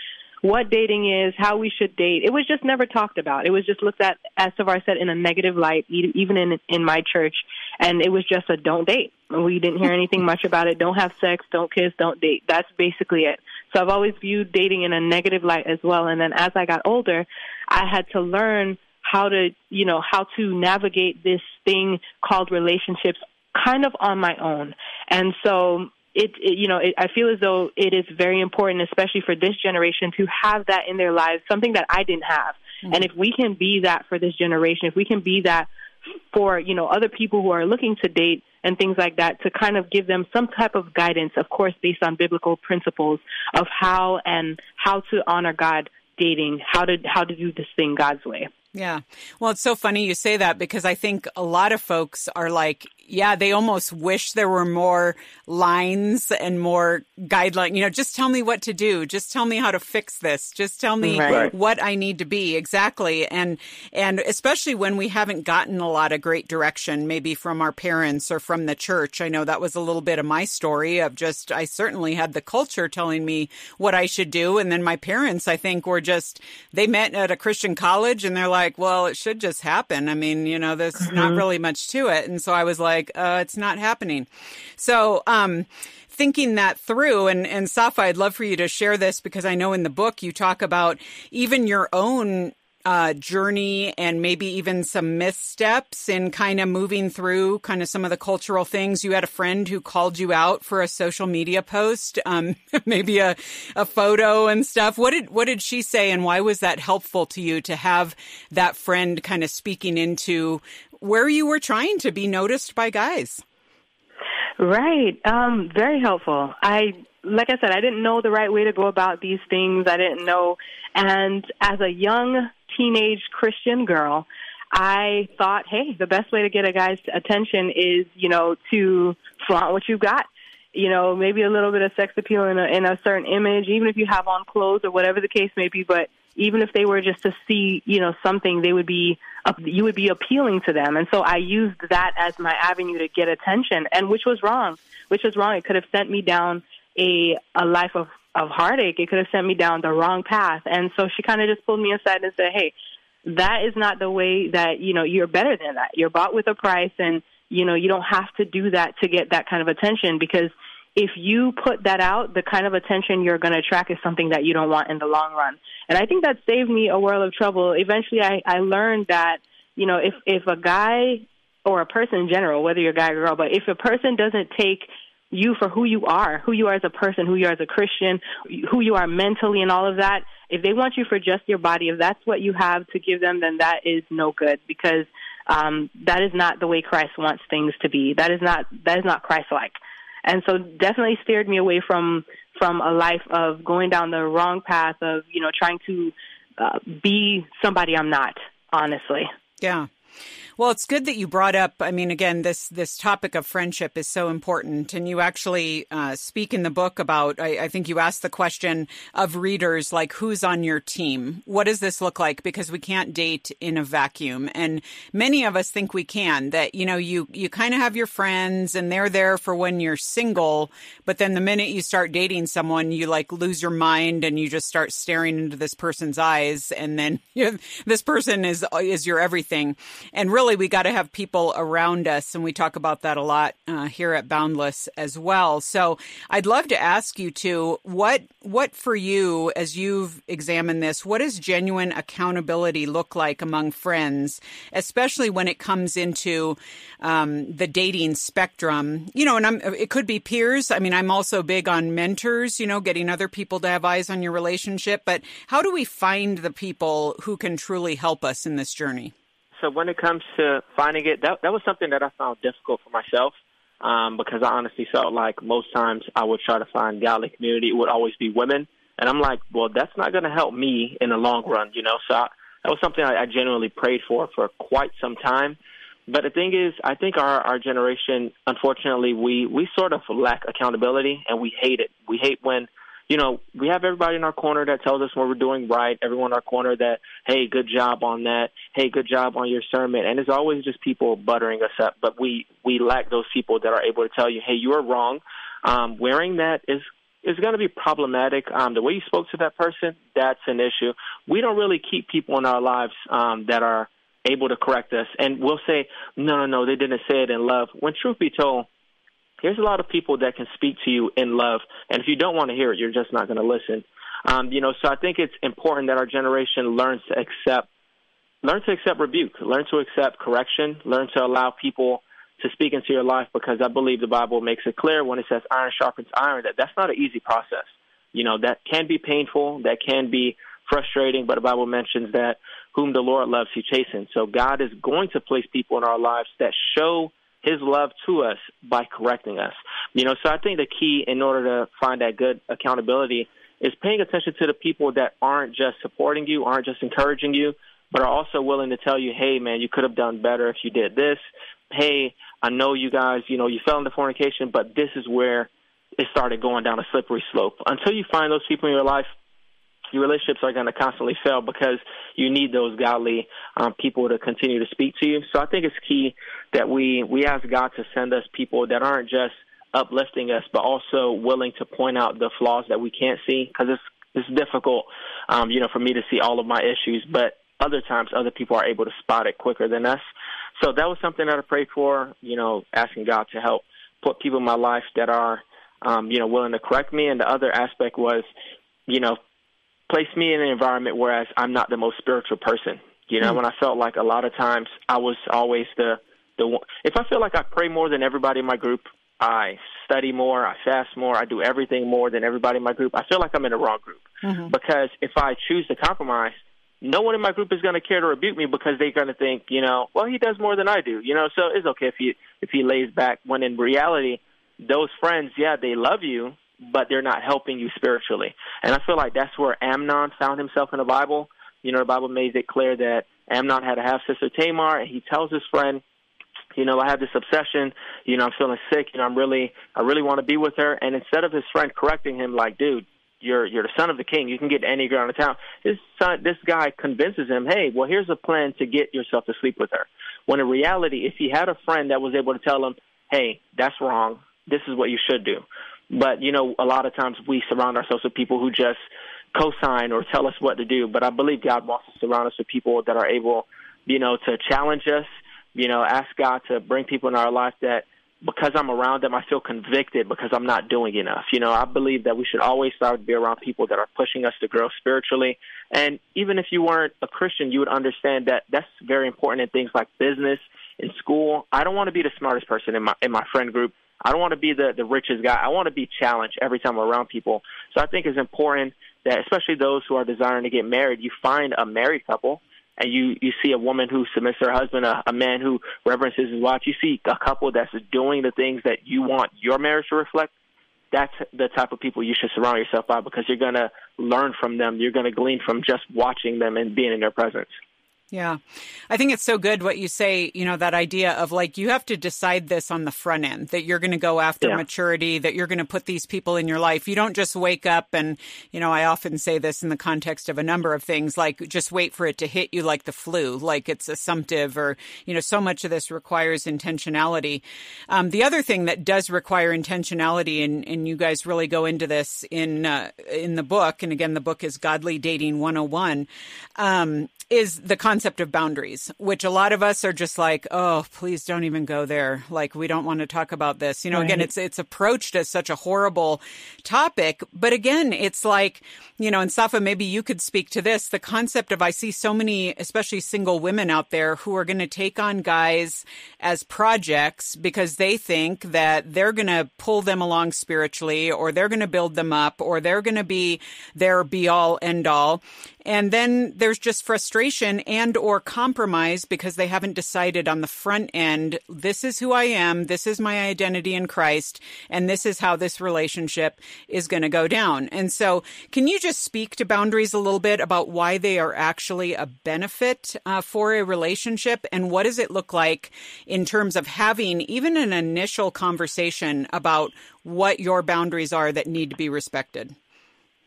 what dating is, how we should date. It was just never talked about. It was just looked at, as Savar said, in a negative light, even in in my church. And it was just a don't date. We didn't hear anything much about it. Don't have sex, don't kiss, don't date. That's basically it. So I've always viewed dating in a negative light as well. And then as I got older, I had to learn how to, you know, how to navigate this thing called relationships kind of on my own. And so it, it you know it, I feel as though it is very important, especially for this generation, to have that in their lives, something that I didn't have. Mm-hmm. And if we can be that for this generation, if we can be that for you know other people who are looking to date and things like that, to kind of give them some type of guidance, of course, based on biblical principles of how and how to honor God dating, how to how to do this thing God's way. Yeah. Well, it's so funny you say that because I think a lot of folks are like, yeah, they almost wish there were more lines and more guideline. You know, just tell me what to do. Just tell me how to fix this. Just tell me Right. what I need to be exactly. And and especially when we haven't gotten a lot of great direction, maybe from our parents or from the church. I know that was a little bit of my story of just I certainly had the culture telling me what I should do, and then my parents, I think, were just they met at a Christian college, and they're like, well, it should just happen. I mean, you know, there's not mm-hmm. really much to it, and so I was like, uh, it's not happening. So, um, thinking that through, and and Safa, I'd love for you to share this because I know in the book you talk about even your own uh, journey and maybe even some missteps in kind of moving through kind of some of the cultural things. You had a friend who called you out for a social media post, um, *laughs* maybe a, a photo and stuff. What did what did she say, and why was that helpful to you to have that friend kind of speaking into where you were trying to be noticed by guys? Right. Um, very helpful. I like I said, I didn't know the right way to go about these things. I didn't know and as a young teenage Christian girl, I thought, hey, the best way to get a guy's attention is, you know, to flaunt what you've got. You know, maybe a little bit of sex appeal in a, in a certain image, even if you have on clothes or whatever the case may be. But even if they were just to see, you know, something, they would be, you would be appealing to them. And so I used that as my avenue to get attention, and which was wrong. Which was wrong. It could have sent me down a a life of of heartache. It could have sent me down the wrong path. And so she kind of just pulled me aside and said, "Hey, that is not the way that you know you're better than that. You're bought with a price, and you know you don't have to do that to get that kind of attention because." If you put that out, the kind of attention you're going to attract is something that you don't want in the long run. And I think that saved me a world of trouble. Eventually, I, I learned that, you know, if, if a guy or a person in general, whether you're a guy or girl, but if a person doesn't take you for who you are, who you are as a person, who you are as a Christian, who you are mentally, and all of that. If they want you for just your body, if that's what you have to give them, then that is no good because um, that is not the way Christ wants things to be. That is not that is not Christ-like, and so definitely steered me away from from a life of going down the wrong path of you know trying to uh, be somebody I'm not. Honestly, yeah. Well, it's good that you brought up. I mean, again, this this topic of friendship is so important, and you actually uh, speak in the book about. I, I, think you asked the question of readers, like, who's on your team? What does this look like? Because we can't date in a vacuum, and many of us think we can. That you know, you you kind of have your friends, and they're there for when you're single, but then the minute you start dating someone, you like lose your mind, and you just start staring into this person's eyes, and then you *laughs* know, this person is is your everything, and really really we got to have people around us, and we talk about that a lot uh, here at Boundless as well. So I'd love to ask you to what what for you as you've examined this, what does genuine accountability look like among friends, especially when it comes into um, the dating spectrum? You know, and I'm, it could be peers. I mean, I'm also big on mentors. You know, getting other people to have eyes on your relationship. But how do we find the people who can truly help us in this journey? So when it comes to finding it, that that was something that I found difficult for myself um, because I honestly felt like most times I would try to find godly community, it would always be women, and I'm like, well, that's not going to help me in the long run, you know. So I, that was something I, I genuinely prayed for for quite some time. But the thing is, I think our our generation, unfortunately, we we sort of lack accountability, and we hate it. We hate when you know, we have everybody in our corner that tells us what we're doing right. Everyone in our corner that, hey, good job on that. Hey, good job on your sermon. And it's always just people buttering us up. But we we lack those people that are able to tell you, hey, you are wrong. Um, wearing that is is going to be problematic. Um, the way you spoke to that person, that's an issue. We don't really keep people in our lives um, that are able to correct us, and we'll say, no, no, no, they didn't say it in love. When truth be told, there's a lot of people that can speak to you in love, and if you don't want to hear it, you're just not going to listen. Um, you know, so I think it's important that our generation learns to accept, learn to accept rebuke, learn to accept correction, learn to allow people to speak into your life because I believe the Bible makes it clear when it says iron sharpens iron that that's not an easy process. You know, that can be painful, that can be frustrating, but the Bible mentions that whom the Lord loves, he chastens. So God is going to place people in our lives that show his love to us by correcting us. You know, so I think the key in order to find that good accountability is paying attention to the people that aren't just supporting you, aren't just encouraging you, but are also willing to tell you, hey, man, you could have done better if you did this. Hey, I know you guys, you know, you fell into fornication, but this is where it started going down a slippery slope. Until you find those people in your life your relationships are going to constantly fail because you need those godly um, people to continue to speak to you. So I think it's key that we we ask God to send us people that aren't just uplifting us, but also willing to point out the flaws that we can't see because it's it's difficult, um, you know, for me to see all of my issues, but other times other people are able to spot it quicker than us. So that was something that I prayed for, you know, asking God to help put people in my life that are, um, you know, willing to correct me. And the other aspect was, you know, placed me in an environment whereas I'm not the most spiritual person. You know, Mm. when I felt like a lot of times I was always the the one. If I feel like I pray more than everybody in my group, I study more, I fast more, I do everything more than everybody in my group. I feel like I'm in the wrong group Mm-hmm. because if I choose to compromise, no one in my group is going to care to rebuke me because they're going to think, you know, well, he does more than I do. You know, so it's okay if he if he lays back. When in reality, those friends, yeah, they love you, but they're not helping you spiritually. And I feel like that's where Amnon found himself in the Bible. You know, the Bible makes it clear that Amnon had a half sister Tamar, and he tells his friend, you know, I have this obsession. You know, I'm feeling sick. You know, I'm really, I really want to be with her. And instead of his friend correcting him, like, dude, you're you're the son of the king. You can get any girl in town. His son, this guy convinces him, hey, well, here's a plan to get yourself to sleep with her. When in reality, if he had a friend that was able to tell him, hey, that's wrong. This is what you should do. But you know, a lot of times we surround ourselves with people who just co-sign or tell us what to do. But I believe God wants to surround us with people that are able, you know, to challenge us. You know, ask God to bring people in our life that because I'm around them, I feel convicted because I'm not doing enough. You know, I believe that we should always start to be around people that are pushing us to grow spiritually. And even if you weren't a Christian, you would understand that that's very important in things like business, in school. I don't want to be the smartest person in my in my friend group. I don't want to be the the richest guy. I want to be challenged every time I'm around people. So I think it's important that, especially those who are desiring to get married, you find a married couple and you you see a woman who submits her husband, a, a man who reverences his wife. You see a couple that's doing the things that you want your marriage to reflect. That's the type of people you should surround yourself by because you're going to learn from them. You're going to glean from just watching them and being in their presence. Yeah. I think it's so good what you say, you know, that idea of like you have to decide this on the front end that you're going to go after Yeah. maturity, that you're going to put these people in your life. You don't just wake up and, you know, I often say this in the context of a number of things like just wait for it to hit you like the flu, like it's assumptive or, you know, so much of this requires intentionality. Um, the other thing that does require intentionality and, and you guys really go into this in, uh, in the book. And again, the book is Godly Dating 101. Um, is the concept of boundaries, which a lot of us are just like, oh, please don't even go there. Like we don't want to talk about this. You know, again, it's it's approached as such a horrible topic, but again, it's like, you know, and Safa, maybe you could speak to this. The concept of I see so many, especially single women out there who are going to take on guys as projects because they think that they're going to pull them along spiritually or they're going to build them up or they're going to be their be all end all and then there's just frustration and or compromise because they haven't decided on the front end. This is who i am. This is my identity in christ. And this is how this relationship is going to go down. And so can you just speak to boundaries a little bit about why they are actually a benefit uh, for a relationship? And what does it look like in terms of having even an initial conversation about what your boundaries are that need to be respected?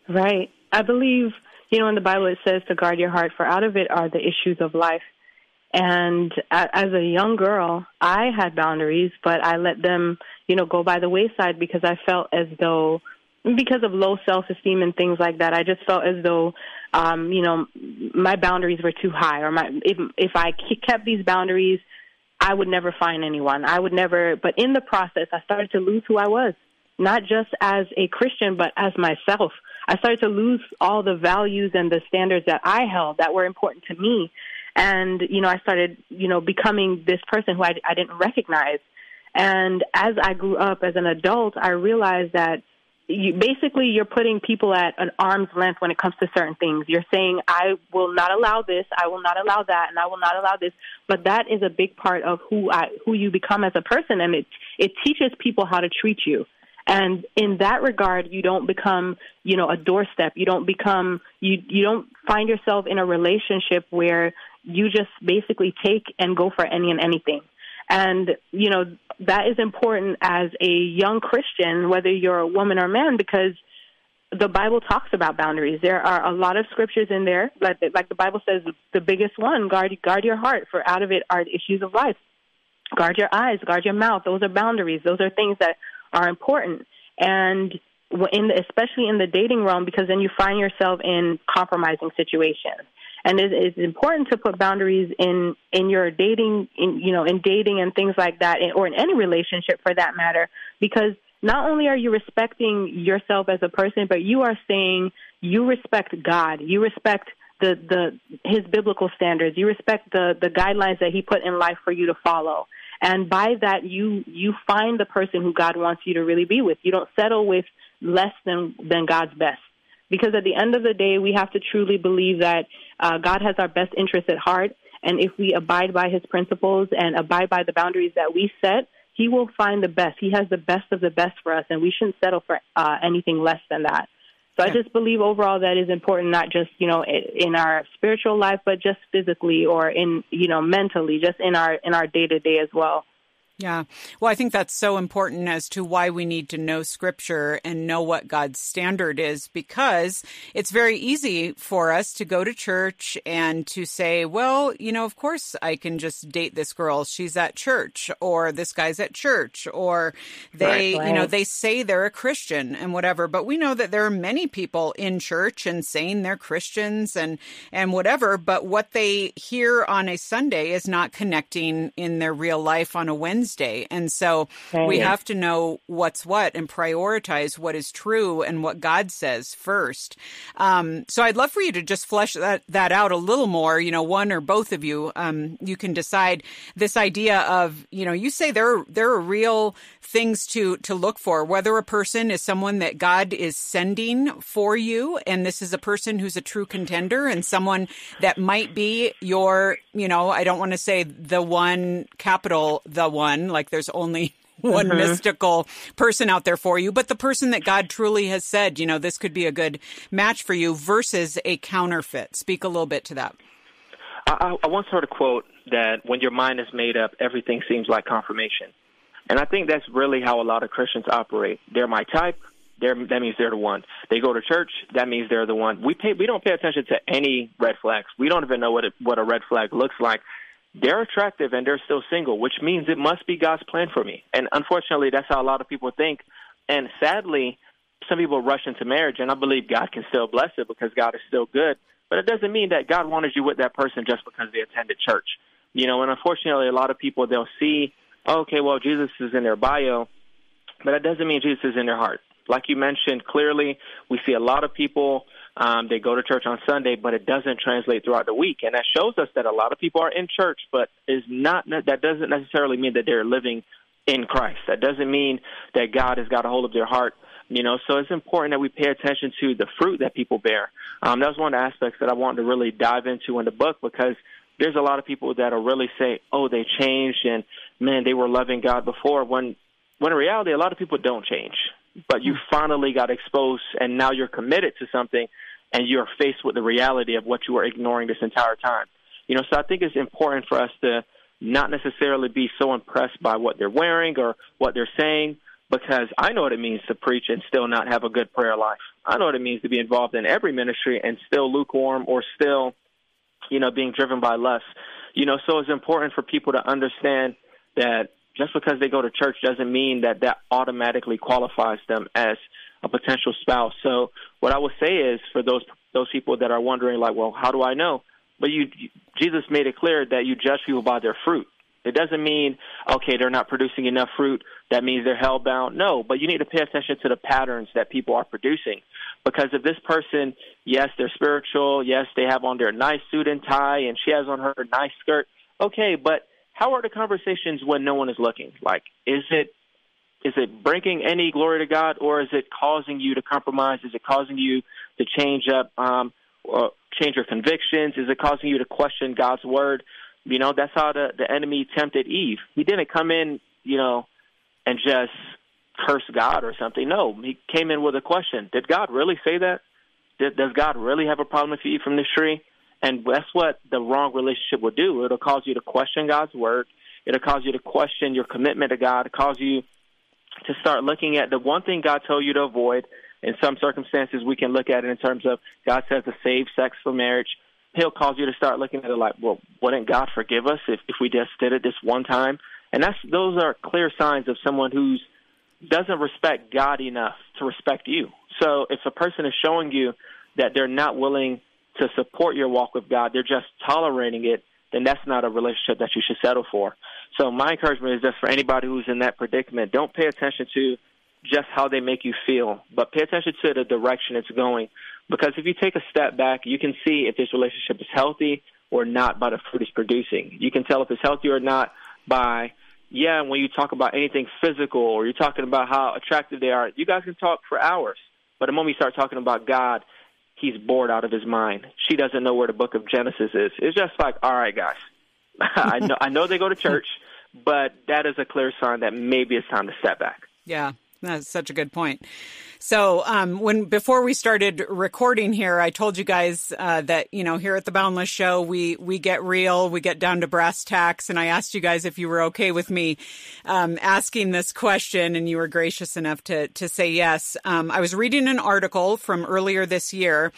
Right. I believe, you know, in the Bible it says to guard your heart, for out of it are the issues of life. And as a young girl, I had boundaries, but I let them, you know, go by the wayside because I felt as though, because of low self esteem and things like that, I just felt as though, um, you know, my boundaries were too high, or my if if I kept these boundaries, I would never find anyone. I would never. But in the process, I started to lose who I was not just as a Christian, but as myself. I started to lose all the values and the standards that I held that were important to me. And, you know, I started, you know, becoming this person who I, I didn't recognize. And as I grew up as an adult, I realized that you, basically you're putting people at an arm's length when it comes to certain things. You're saying, I will not allow this, I will not allow that, and I will not allow this. But that is a big part of who I, who you become as a person, and it, it teaches people how to treat you. And in that regard, you don't become, you know, a doorstep. You don't become, you, you don't find yourself in a relationship where you just basically take and go for any and anything. And, you know, that is important as a young Christian, whether you're a woman or man, because the Bible talks about boundaries. There are a lot of scriptures in there, like, like the Bible says, the biggest one, guard, guard your heart, for out of it are the issues of life. Guard your eyes, guard your mouth. Those are boundaries. Those are things that are important. And in the, especially in the dating realm, because then you find yourself in compromising situations. And it, it's important to put boundaries in in your dating, in you know, in dating and things like that, or in any relationship for that matter, because not only are you respecting yourself as a person, but you are saying you respect God. You respect the, the his biblical standards. You respect the, the guidelines that he put in life for you to follow. And by that you you find the person who God wants you to really be with. You don't settle with less than than God's best. Because at the end of the day, we have to truly believe that uh, God has our best interests at heart. And if we abide by his principles and abide by the boundaries that we set, he will find the best. He has the best of the best for us, and we shouldn't settle for uh, anything less than that. So I just believe overall that is important, not just you know in our spiritual life, but just physically or in you know mentally, just in our in our day to day as well. Yeah. Well, I think that's so important as to why we need to know scripture and know what God's standard is because it's very easy for us to go to church and to say, well, you know, of course I can just date this girl. She's at church or this guy's at church or they, right, right. you know, they say they're a Christian and whatever. But we know that there are many people in church and saying they're Christians and, and whatever. But what they hear on a Sunday is not connecting in their real life on a Wednesday Wednesday. And so right. we have to know what's what and prioritize what is true and what God says first. Um, so I'd love for you to just flesh that, that out a little more, you know, one or both of you. Um, you can decide this idea of, you know, you say there, there are real things to, to look for, whether a person is someone that God is sending for you. And this is a person who's a true contender and someone that might be your, you know, I don't want to say the one capital, the one one, like there's only *laughs* one mm-hmm. mystical person out there for you, but the person that God truly has said, you know, this could be a good match for you versus a counterfeit. Speak a little bit to that. I, I once heard a quote that when your mind is made up, everything seems like confirmation. And I think that's really how a lot of Christians operate. They're my type. They're, that means they're the one. They go to church. That means they're the one. We pay. We don't pay attention to any red flags. We don't even know what it, what a red flag looks like they're attractive and they're still single, which means it must be God's plan for me. And unfortunately, that's how a lot of people think. And sadly, some people rush into marriage, and I believe God can still bless it because God is still good. But it doesn't mean that God wanted you with that person just because they attended church. You know, and unfortunately, a lot of people, they'll see, okay, well, Jesus is in their bio, but that doesn't mean Jesus is in their heart. Like you mentioned clearly, we see a lot of people um, they go to church on Sunday, but it doesn't translate throughout the week, and that shows us that a lot of people are in church, but is not. That doesn't necessarily mean that they're living in Christ. That doesn't mean that God has got a hold of their heart. You know, so it's important that we pay attention to the fruit that people bear. Um, that was one of the aspects that I wanted to really dive into in the book because there's a lot of people that'll really say, "Oh, they changed," and man, they were loving God before. When, when in reality, a lot of people don't change. But you finally got exposed, and now you're committed to something and you're faced with the reality of what you were ignoring this entire time. You know, so I think it's important for us to not necessarily be so impressed by what they're wearing or what they're saying, because I know what it means to preach and still not have a good prayer life. I know what it means to be involved in every ministry and still lukewarm or still, you know, being driven by lust. You know, so it's important for people to understand that just because they go to church doesn't mean that that automatically qualifies them as a potential spouse. So what I would say is for those those people that are wondering, like, well, how do I know? But you, Jesus made it clear that you judge people by their fruit. It doesn't mean okay they're not producing enough fruit. That means they're hell bound. No, but you need to pay attention to the patterns that people are producing. Because if this person, yes, they're spiritual, yes, they have on their nice suit and tie, and she has on her nice skirt. Okay, but how are the conversations when no one is looking? Like, is it is it bringing any glory to God, or is it causing you to compromise? Is it causing you to change up, um, or change your convictions? Is it causing you to question God's word? You know, that's how the the enemy tempted Eve. He didn't come in, you know, and just curse God or something. No, he came in with a question: Did God really say that? Did, does God really have a problem if you eat from this tree? And that's what the wrong relationship will do. It'll cause you to question God's word. It'll cause you to question your commitment to God. It'll cause you to start looking at the one thing God told you to avoid. In some circumstances, we can look at it in terms of God says to save sex for marriage. He'll cause you to start looking at it like, well, wouldn't God forgive us if, if we just did it this one time? And that's those are clear signs of someone who's doesn't respect God enough to respect you. So if a person is showing you that they're not willing to support your walk with God, they're just tolerating it, then that's not a relationship that you should settle for. So my encouragement is just for anybody who's in that predicament, don't pay attention to just how they make you feel, but pay attention to the direction it's going. Because if you take a step back, you can see if this relationship is healthy or not by the fruit it's producing. You can tell if it's healthy or not by, yeah, when you talk about anything physical or you're talking about how attractive they are, you guys can talk for hours. But the moment you start talking about God, he's bored out of his mind. She doesn't know where the book of Genesis is. It's just like, all right, guys, *laughs* I know I know they go to church, *laughs* but that is a clear sign that maybe it's time to step back. Yeah, that's such a good point. So, um, when before we started recording here, I told you guys uh, that you know here at the Boundless Show we we get real, we get down to brass tacks, and I asked you guys if you were okay with me um, asking this question, and you were gracious enough to to say yes. Um, I was reading an article from earlier this year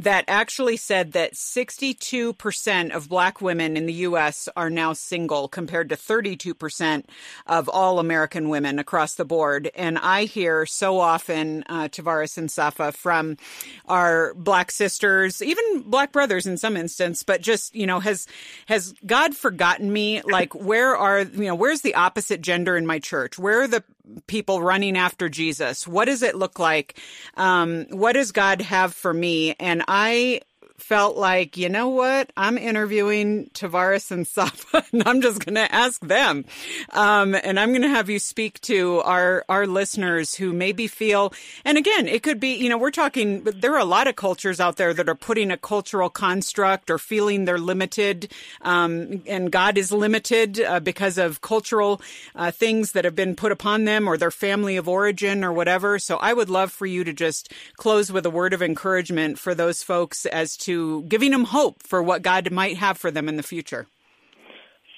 that actually said that 62 percent of Black women in the U.S. are now single, compared to 32 percent of all American women across the board, and I hear so often uh, Tovares and Safa from our black sisters, even black brothers in some instance, but just, you know, has, has God forgotten me? Like, where are, you know, where's the opposite gender in my church? Where are the people running after Jesus? What does it look like? Um, what does God have for me? And I felt like, you know what? I'm interviewing Tovares and Safa, *laughs* and I'm just going to ask them. Um, and I'm going to have you speak to our, our listeners who maybe feel, and again, it could be, you know, we're talking, there are a lot of cultures out there that are putting a cultural construct or feeling they're limited, um, and God is limited uh, because of cultural uh, things that have been put upon them or their family of origin or whatever. So I would love for you to just close with a word of encouragement for those folks as to giving them hope for what God might have for them in the future?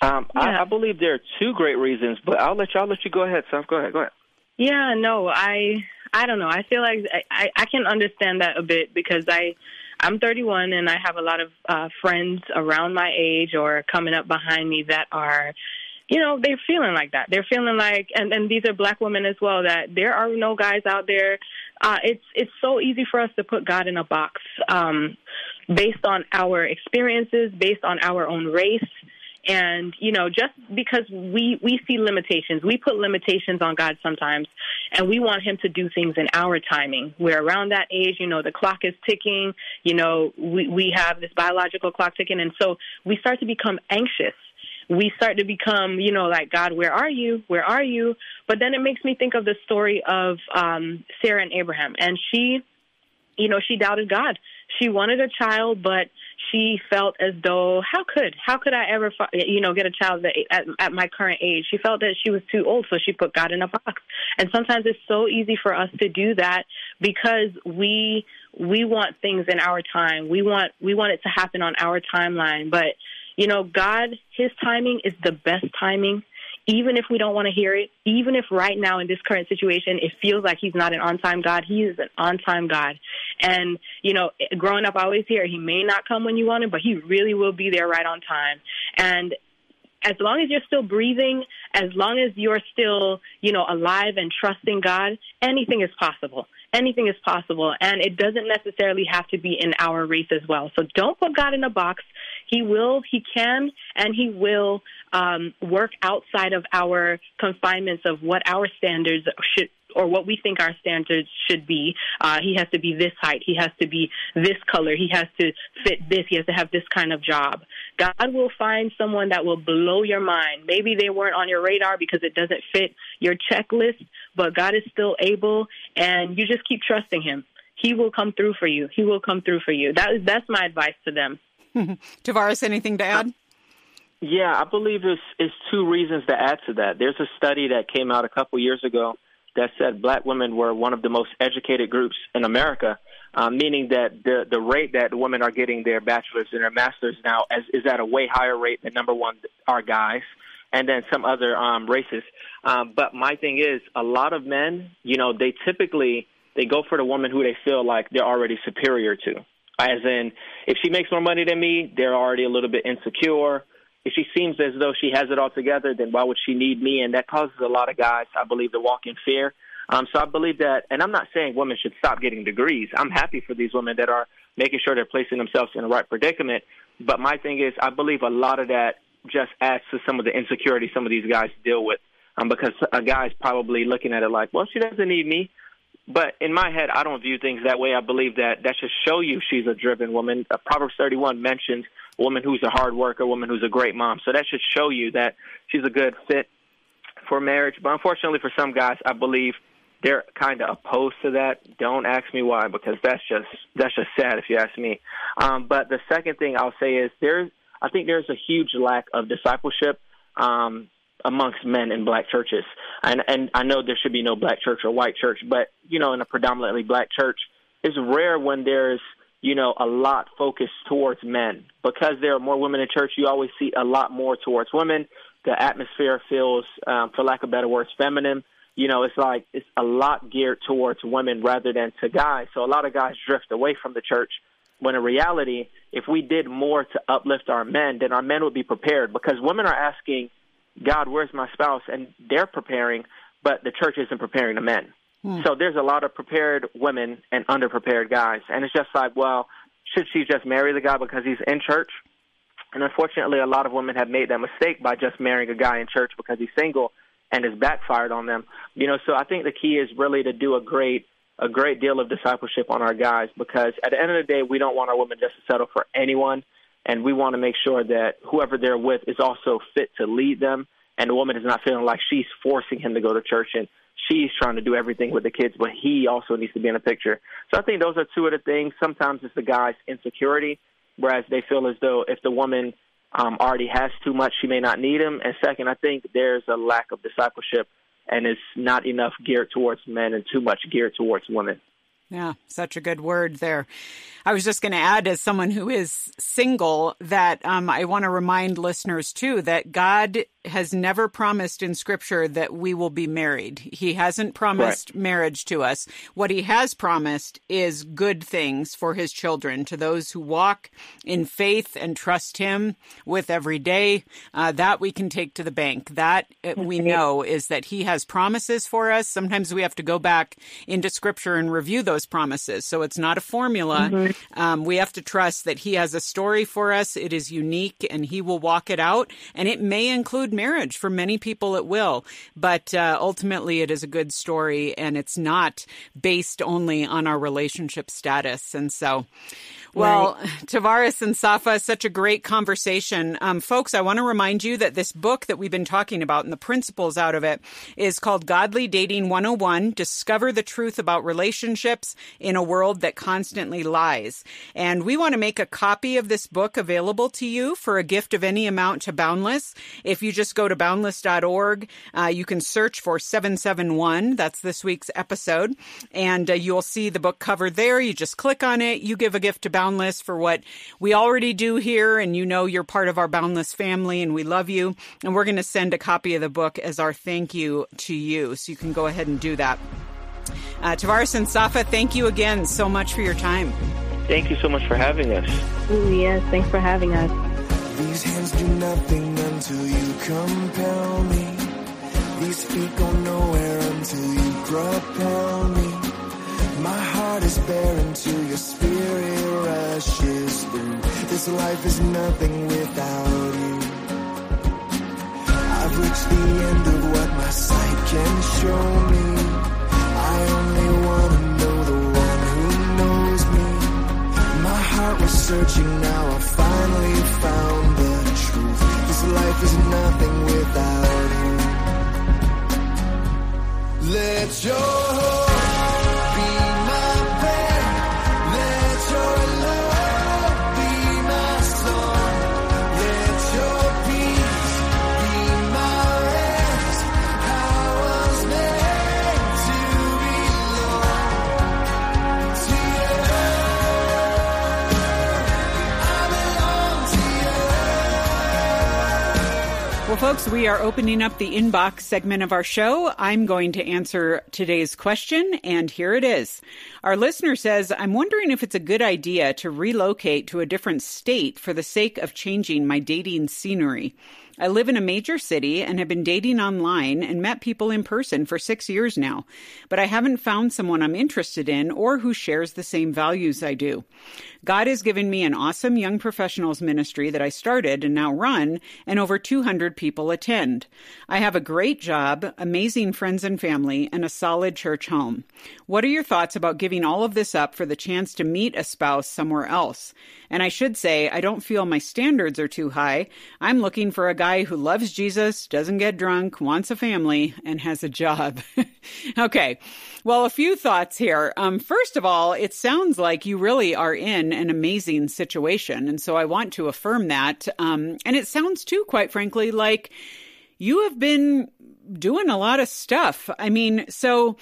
Um, yeah. I, I, believe there are two great reasons, but I'll let you. I'll let you go ahead, Seth. Go ahead. Go ahead. Yeah. No. I. I don't know. I feel like I, I can understand that a bit because I. I'm 31 and I have a lot of uh, friends around my age or coming up behind me that are you know they're feeling like that they're feeling like and and these are black women as well that there are no guys out there uh it's it's so easy for us to put god in a box um based on our experiences based on our own race and you know just because we we see limitations we put limitations on god sometimes and we want him to do things in our timing we're around that age you know the clock is ticking you know we we have this biological clock ticking and so we start to become anxious we start to become, you know, like, God, where are you? Where are you? But then it makes me think of the story of um, Sarah and Abraham. And she, you know, she doubted God. She wanted a child, but she felt as though, how could, how could I ever, you know, get a child at, at my current age? She felt that she was too old, so she put God in a box. And sometimes it's so easy for us to do that because we we want things in our time. We want we want it to happen on our timeline, but you know, God, His timing is the best timing. Even if we don't want to hear it, even if right now in this current situation it feels like He's not an on time God, He is an on time God. And, you know, growing up, I always hear He may not come when you want Him, but He really will be there right on time. And as long as you're still breathing, as long as you're still, you know, alive and trusting God, anything is possible anything is possible. And it doesn't necessarily have to be in our race as well. So don't put God in a box. He will, He can, and He will um, work outside of our confinements of what our standards should or what we think our standards should be. Uh, he has to be this height. He has to be this color. He has to fit this. He has to have this kind of job. God will find someone that will blow your mind. Maybe they weren't on your radar because it doesn't fit your checklist, but God is still able, and you just keep trusting Him. He will come through for you. He will come through for you. That is that's my advice to them. *laughs* Tovares, anything to add? Yeah, I believe it's, it's two reasons to add to that. There's a study that came out a couple years ago that said black women were one of the most educated groups in America, um, meaning that the the rate that women are getting their bachelor's and their master's now is, is at a way higher rate than number one are guys, and then some other um, races. Um, but my thing is, a lot of men, you know, they typically they go for the woman who they feel like they're already superior to. As in, if she makes more money than me, they're already a little bit insecure if she seems as though she has it all together, then why would she need me? And that causes a lot of guys, I believe, to walk in fear. Um, so I believe that, and I'm not saying women should stop getting degrees. I'm happy for these women that are making sure they're placing themselves in the right predicament. But my thing is, I believe a lot of that just adds to some of the insecurity some of these guys deal with. um, because a guy's probably looking at it like, well, she doesn't need me. But in my head, I don't view things that way. I believe that that should show you she's a driven woman. Uh, Proverbs 31 mentions a woman who's a hard worker, a woman who's a great mom. So that should show you that she's a good fit for marriage. But unfortunately, for some guys, I believe they're kind of opposed to that. Don't ask me why, because that's just that's just sad if you ask me. Um, but the second thing I'll say is there's I think there's a huge lack of discipleship um, amongst men in black churches. And and I know there should be no black church or white church, but you know, in a predominantly black church, it's rare when there's you know a lot focused towards men because there are more women in church. You always see a lot more towards women. The atmosphere feels, um, for lack of better words, feminine. You know, it's like it's a lot geared towards women rather than to guys. So a lot of guys drift away from the church. When in reality, if we did more to uplift our men, then our men would be prepared because women are asking God, where's my spouse? And they're preparing, but the church isn't preparing the men. Hmm. So there's a lot of prepared women and underprepared guys. And it's just like, well, should she just marry the guy because he's in church? And unfortunately, a lot of women have made that mistake by just marrying a guy in church because he's single and has backfired on them. You know, so I think the key is really to do a great a great deal of discipleship on our guys because at the end of the day, we don't want our women just to settle for anyone and we want to make sure that whoever they're with is also fit to lead them, and the woman is not feeling like she's forcing him to go to church and she's trying to do everything with the kids, but he also needs to be in the picture. So I think those are two of the things. Sometimes it's the guy's insecurity, whereas they feel as though if the woman um, already has too much, she may not need him. And second, I think there's a lack of discipleship and it's not enough geared towards men and too much geared towards women. Yeah, such a good word there. I was just going to add, as someone who is single, that um, I want to remind listeners too that God has never promised in Scripture that we will be married. He hasn't promised right. marriage to us. What He has promised is good things for His children, to those who walk in faith and trust Him with every day. Uh, that we can take to the bank. That uh, we *laughs* know is that He has promises for us. Sometimes we have to go back into Scripture and review those promises. So it's not a formula. Mm-hmm. Um, we have to trust that He has a story for us. It is unique and He will walk it out. And it may include marriage. For many people, it will. But uh, ultimately, it is a good story and it's not based only on our relationship status. And so, well, right. Tovares and Safa, such a great conversation. Um, folks, I want to remind you that this book that we've been talking about and the principles out of it is called Godly Dating 101 Discover the Truth About Relationships in a World That Constantly Lies. And we want to make a copy of this book available to you for a gift of any amount to Boundless. If you just go to boundless.org, uh, you can search for 771. That's this week's episode. And uh, you'll see the book cover there. You just click on it, you give a gift to Boundless for what we already do here. And you know you're part of our Boundless family and we love you. And we're going to send a copy of the book as our thank you to you. So you can go ahead and do that. Uh, Tovares and Safa, thank you again so much for your time. Thank you so much for having us. Ooh, yes, thanks for having us. These hands do nothing until you compel me. These feet go nowhere until you propel me. My heart is bare until your spirit rushes through. This life is nothing without you. I've reached the end of what my sight can show me. I only want to know the one who knows me. My heart was searching, now I finally found life is nothing without you. Let your folks, we are opening up the inbox segment of our show. I'm going to answer today's question, and here it is. Our listener says, I'm wondering if it's a good idea to relocate to a different state for the sake of changing my dating scenery. I live in a major city and have been dating online and met people in person for six years now, but I haven't found someone I'm interested in or who shares the same values I do. God has given me an awesome young professionals ministry that I started and now run, and over 200 people attend. I have a great job, amazing friends and family, and a solid church home. What are your thoughts about giving all of this up for the chance to meet a spouse somewhere else? And I should say, I don't feel my standards are too high. I'm looking for a guy who loves Jesus, doesn't get drunk, wants a family, and has a job. *laughs* okay. Well, a few thoughts here. Um, first of all, it sounds like you really are in an amazing situation. And so I want to affirm that. Um, and it sounds too, quite frankly, like you have been doing a lot of stuff. I mean, so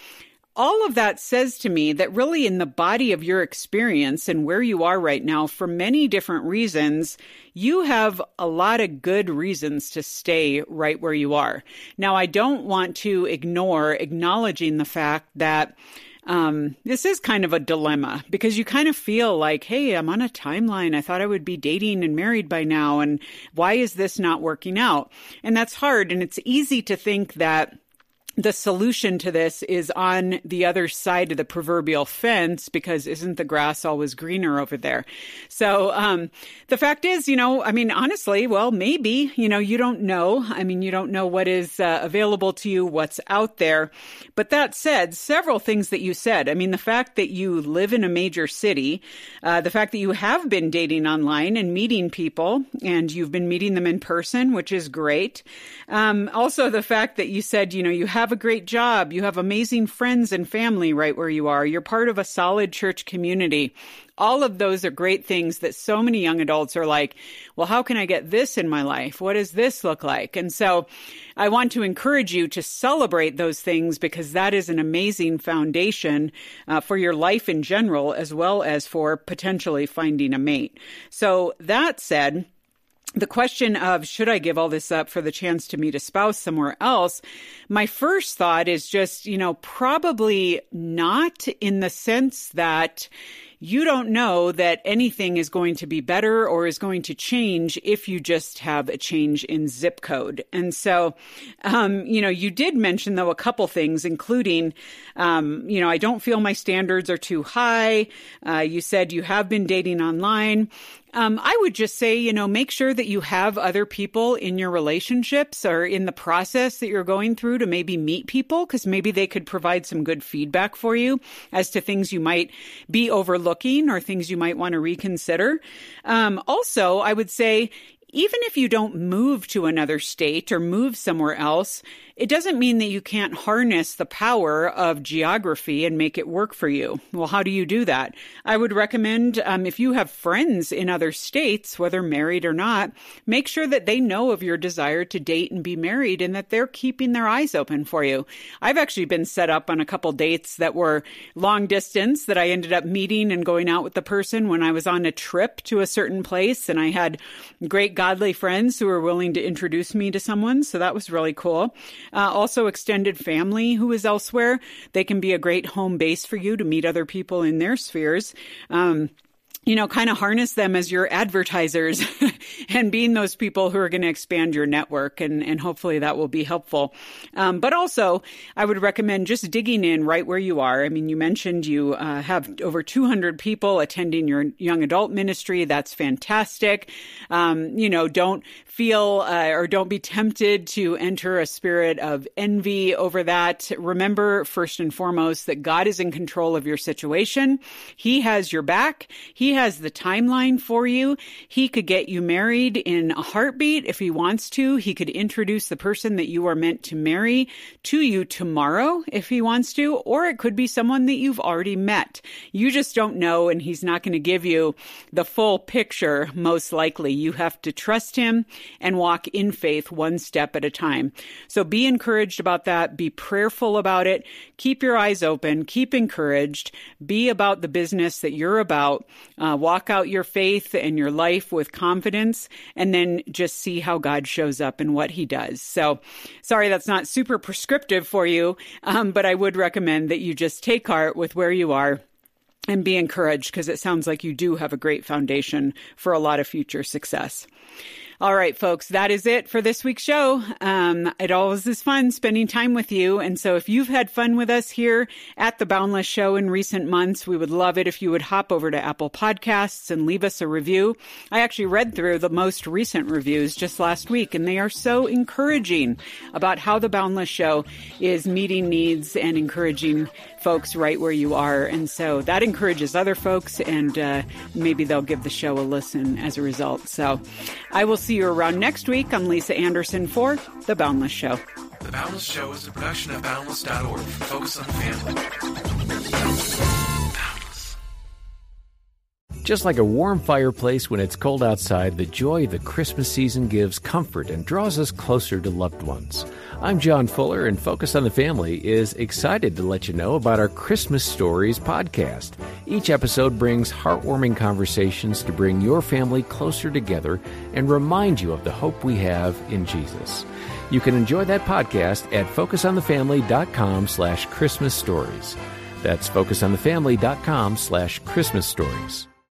all of that says to me that really in the body of your experience and where you are right now, for many different reasons, you have a lot of good reasons to stay right where you are. Now, I don't want to ignore acknowledging the fact that um, this is kind of a dilemma because you kind of feel like, hey, I'm on a timeline. I thought I would be dating and married by now. And why is this not working out? And that's hard. And it's easy to think that the solution to this is on the other side of the proverbial fence because isn't the grass always greener over there? So, um, the fact is, you know, I mean, honestly, well, maybe, you know, you don't know. I mean, you don't know what is uh, available to you, what's out there. But that said, several things that you said. I mean, the fact that you live in a major city, uh, the fact that you have been dating online and meeting people and you've been meeting them in person, which is great. Um, also the fact that you said, you know, you have have a great job. You have amazing friends and family right where you are. You're part of a solid church community. All of those are great things that so many young adults are like, well, how can I get this in my life? What does this look like? And so I want to encourage you to celebrate those things because that is an amazing foundation uh, for your life in general, as well as for potentially finding a mate. So that said, the question of should I give all this up for the chance to meet a spouse somewhere else? My first thought is just, you know, probably not in the sense that you don't know that anything is going to be better or is going to change if you just have a change in zip code. And so, um, you know, you did mention though a couple things, including, um, you know, I don't feel my standards are too high. Uh, you said you have been dating online. Um, I would just say, you know, make sure that you have other people in your relationships or in the process that you're going through to maybe meet people because maybe they could provide some good feedback for you as to things you might be overlooking or things you might want to reconsider. Um, also, I would say, even if you don't move to another state or move somewhere else, it doesn't mean that you can't harness the power of geography and make it work for you. Well, how do you do that? I would recommend um, if you have friends in other states, whether married or not, make sure that they know of your desire to date and be married and that they're keeping their eyes open for you. I've actually been set up on a couple dates that were long distance that I ended up meeting and going out with the person when I was on a trip to a certain place. And I had great godly friends who were willing to introduce me to someone. So that was really cool. Uh, also, extended family who is elsewhere. They can be a great home base for you to meet other people in their spheres. Um, you know, kind of harness them as your advertisers *laughs* and being those people who are going to expand your network. And, and hopefully that will be helpful. Um, but also, I would recommend just digging in right where you are. I mean, you mentioned you uh, have over 200 people attending your young adult ministry. That's fantastic. Um, you know, don't feel uh, or don't be tempted to enter a spirit of envy over that. Remember, first and foremost, that God is in control of your situation. He has your back. He has the timeline for you. He could get you married in a heartbeat if he wants to. He could introduce the person that you are meant to marry to you tomorrow if he wants to, or it could be someone that you've already met. You just don't know, and he's not going to give you the full picture, most likely. You have to trust him and walk in faith one step at a time. So be encouraged about that. Be prayerful about it. Keep your eyes open. Keep encouraged. Be about the business that you're about. Uh, walk out your faith and your life with confidence and then just see how God shows up and what he does. So sorry, that's not super prescriptive for you. Um, but I would recommend that you just take heart with where you are and be encouraged because it sounds like you do have a great foundation for a lot of future success. All right, folks, that is it for this week's show. Um, it always is fun spending time with you. And so if you've had fun with us here at the Boundless Show in recent months, we would love it if you would hop over to Apple Podcasts and leave us a review. I actually read through the most recent reviews just last week, and they are so encouraging about how the Boundless Show is meeting needs and encouraging folks right where you are. And so that encourages other folks, and uh, maybe they'll give the show a listen as a result. So I will see you around next week. I'm Lisa Anderson for The Boundless Show. The Boundless Show is a production of Boundless.org. Focus on the family. Just like a warm fireplace when it's cold outside, the joy the Christmas season gives comfort and draws us closer to loved ones. I'm John Fuller, and Focus on the Family is excited to let you know about our Christmas Stories podcast. Each episode brings heartwarming conversations to bring your family closer together and remind you of the hope we have in Jesus. You can enjoy that podcast at focusonthefamily.com slash Christmas stories. That's focusonthefamily.com slash Christmas stories.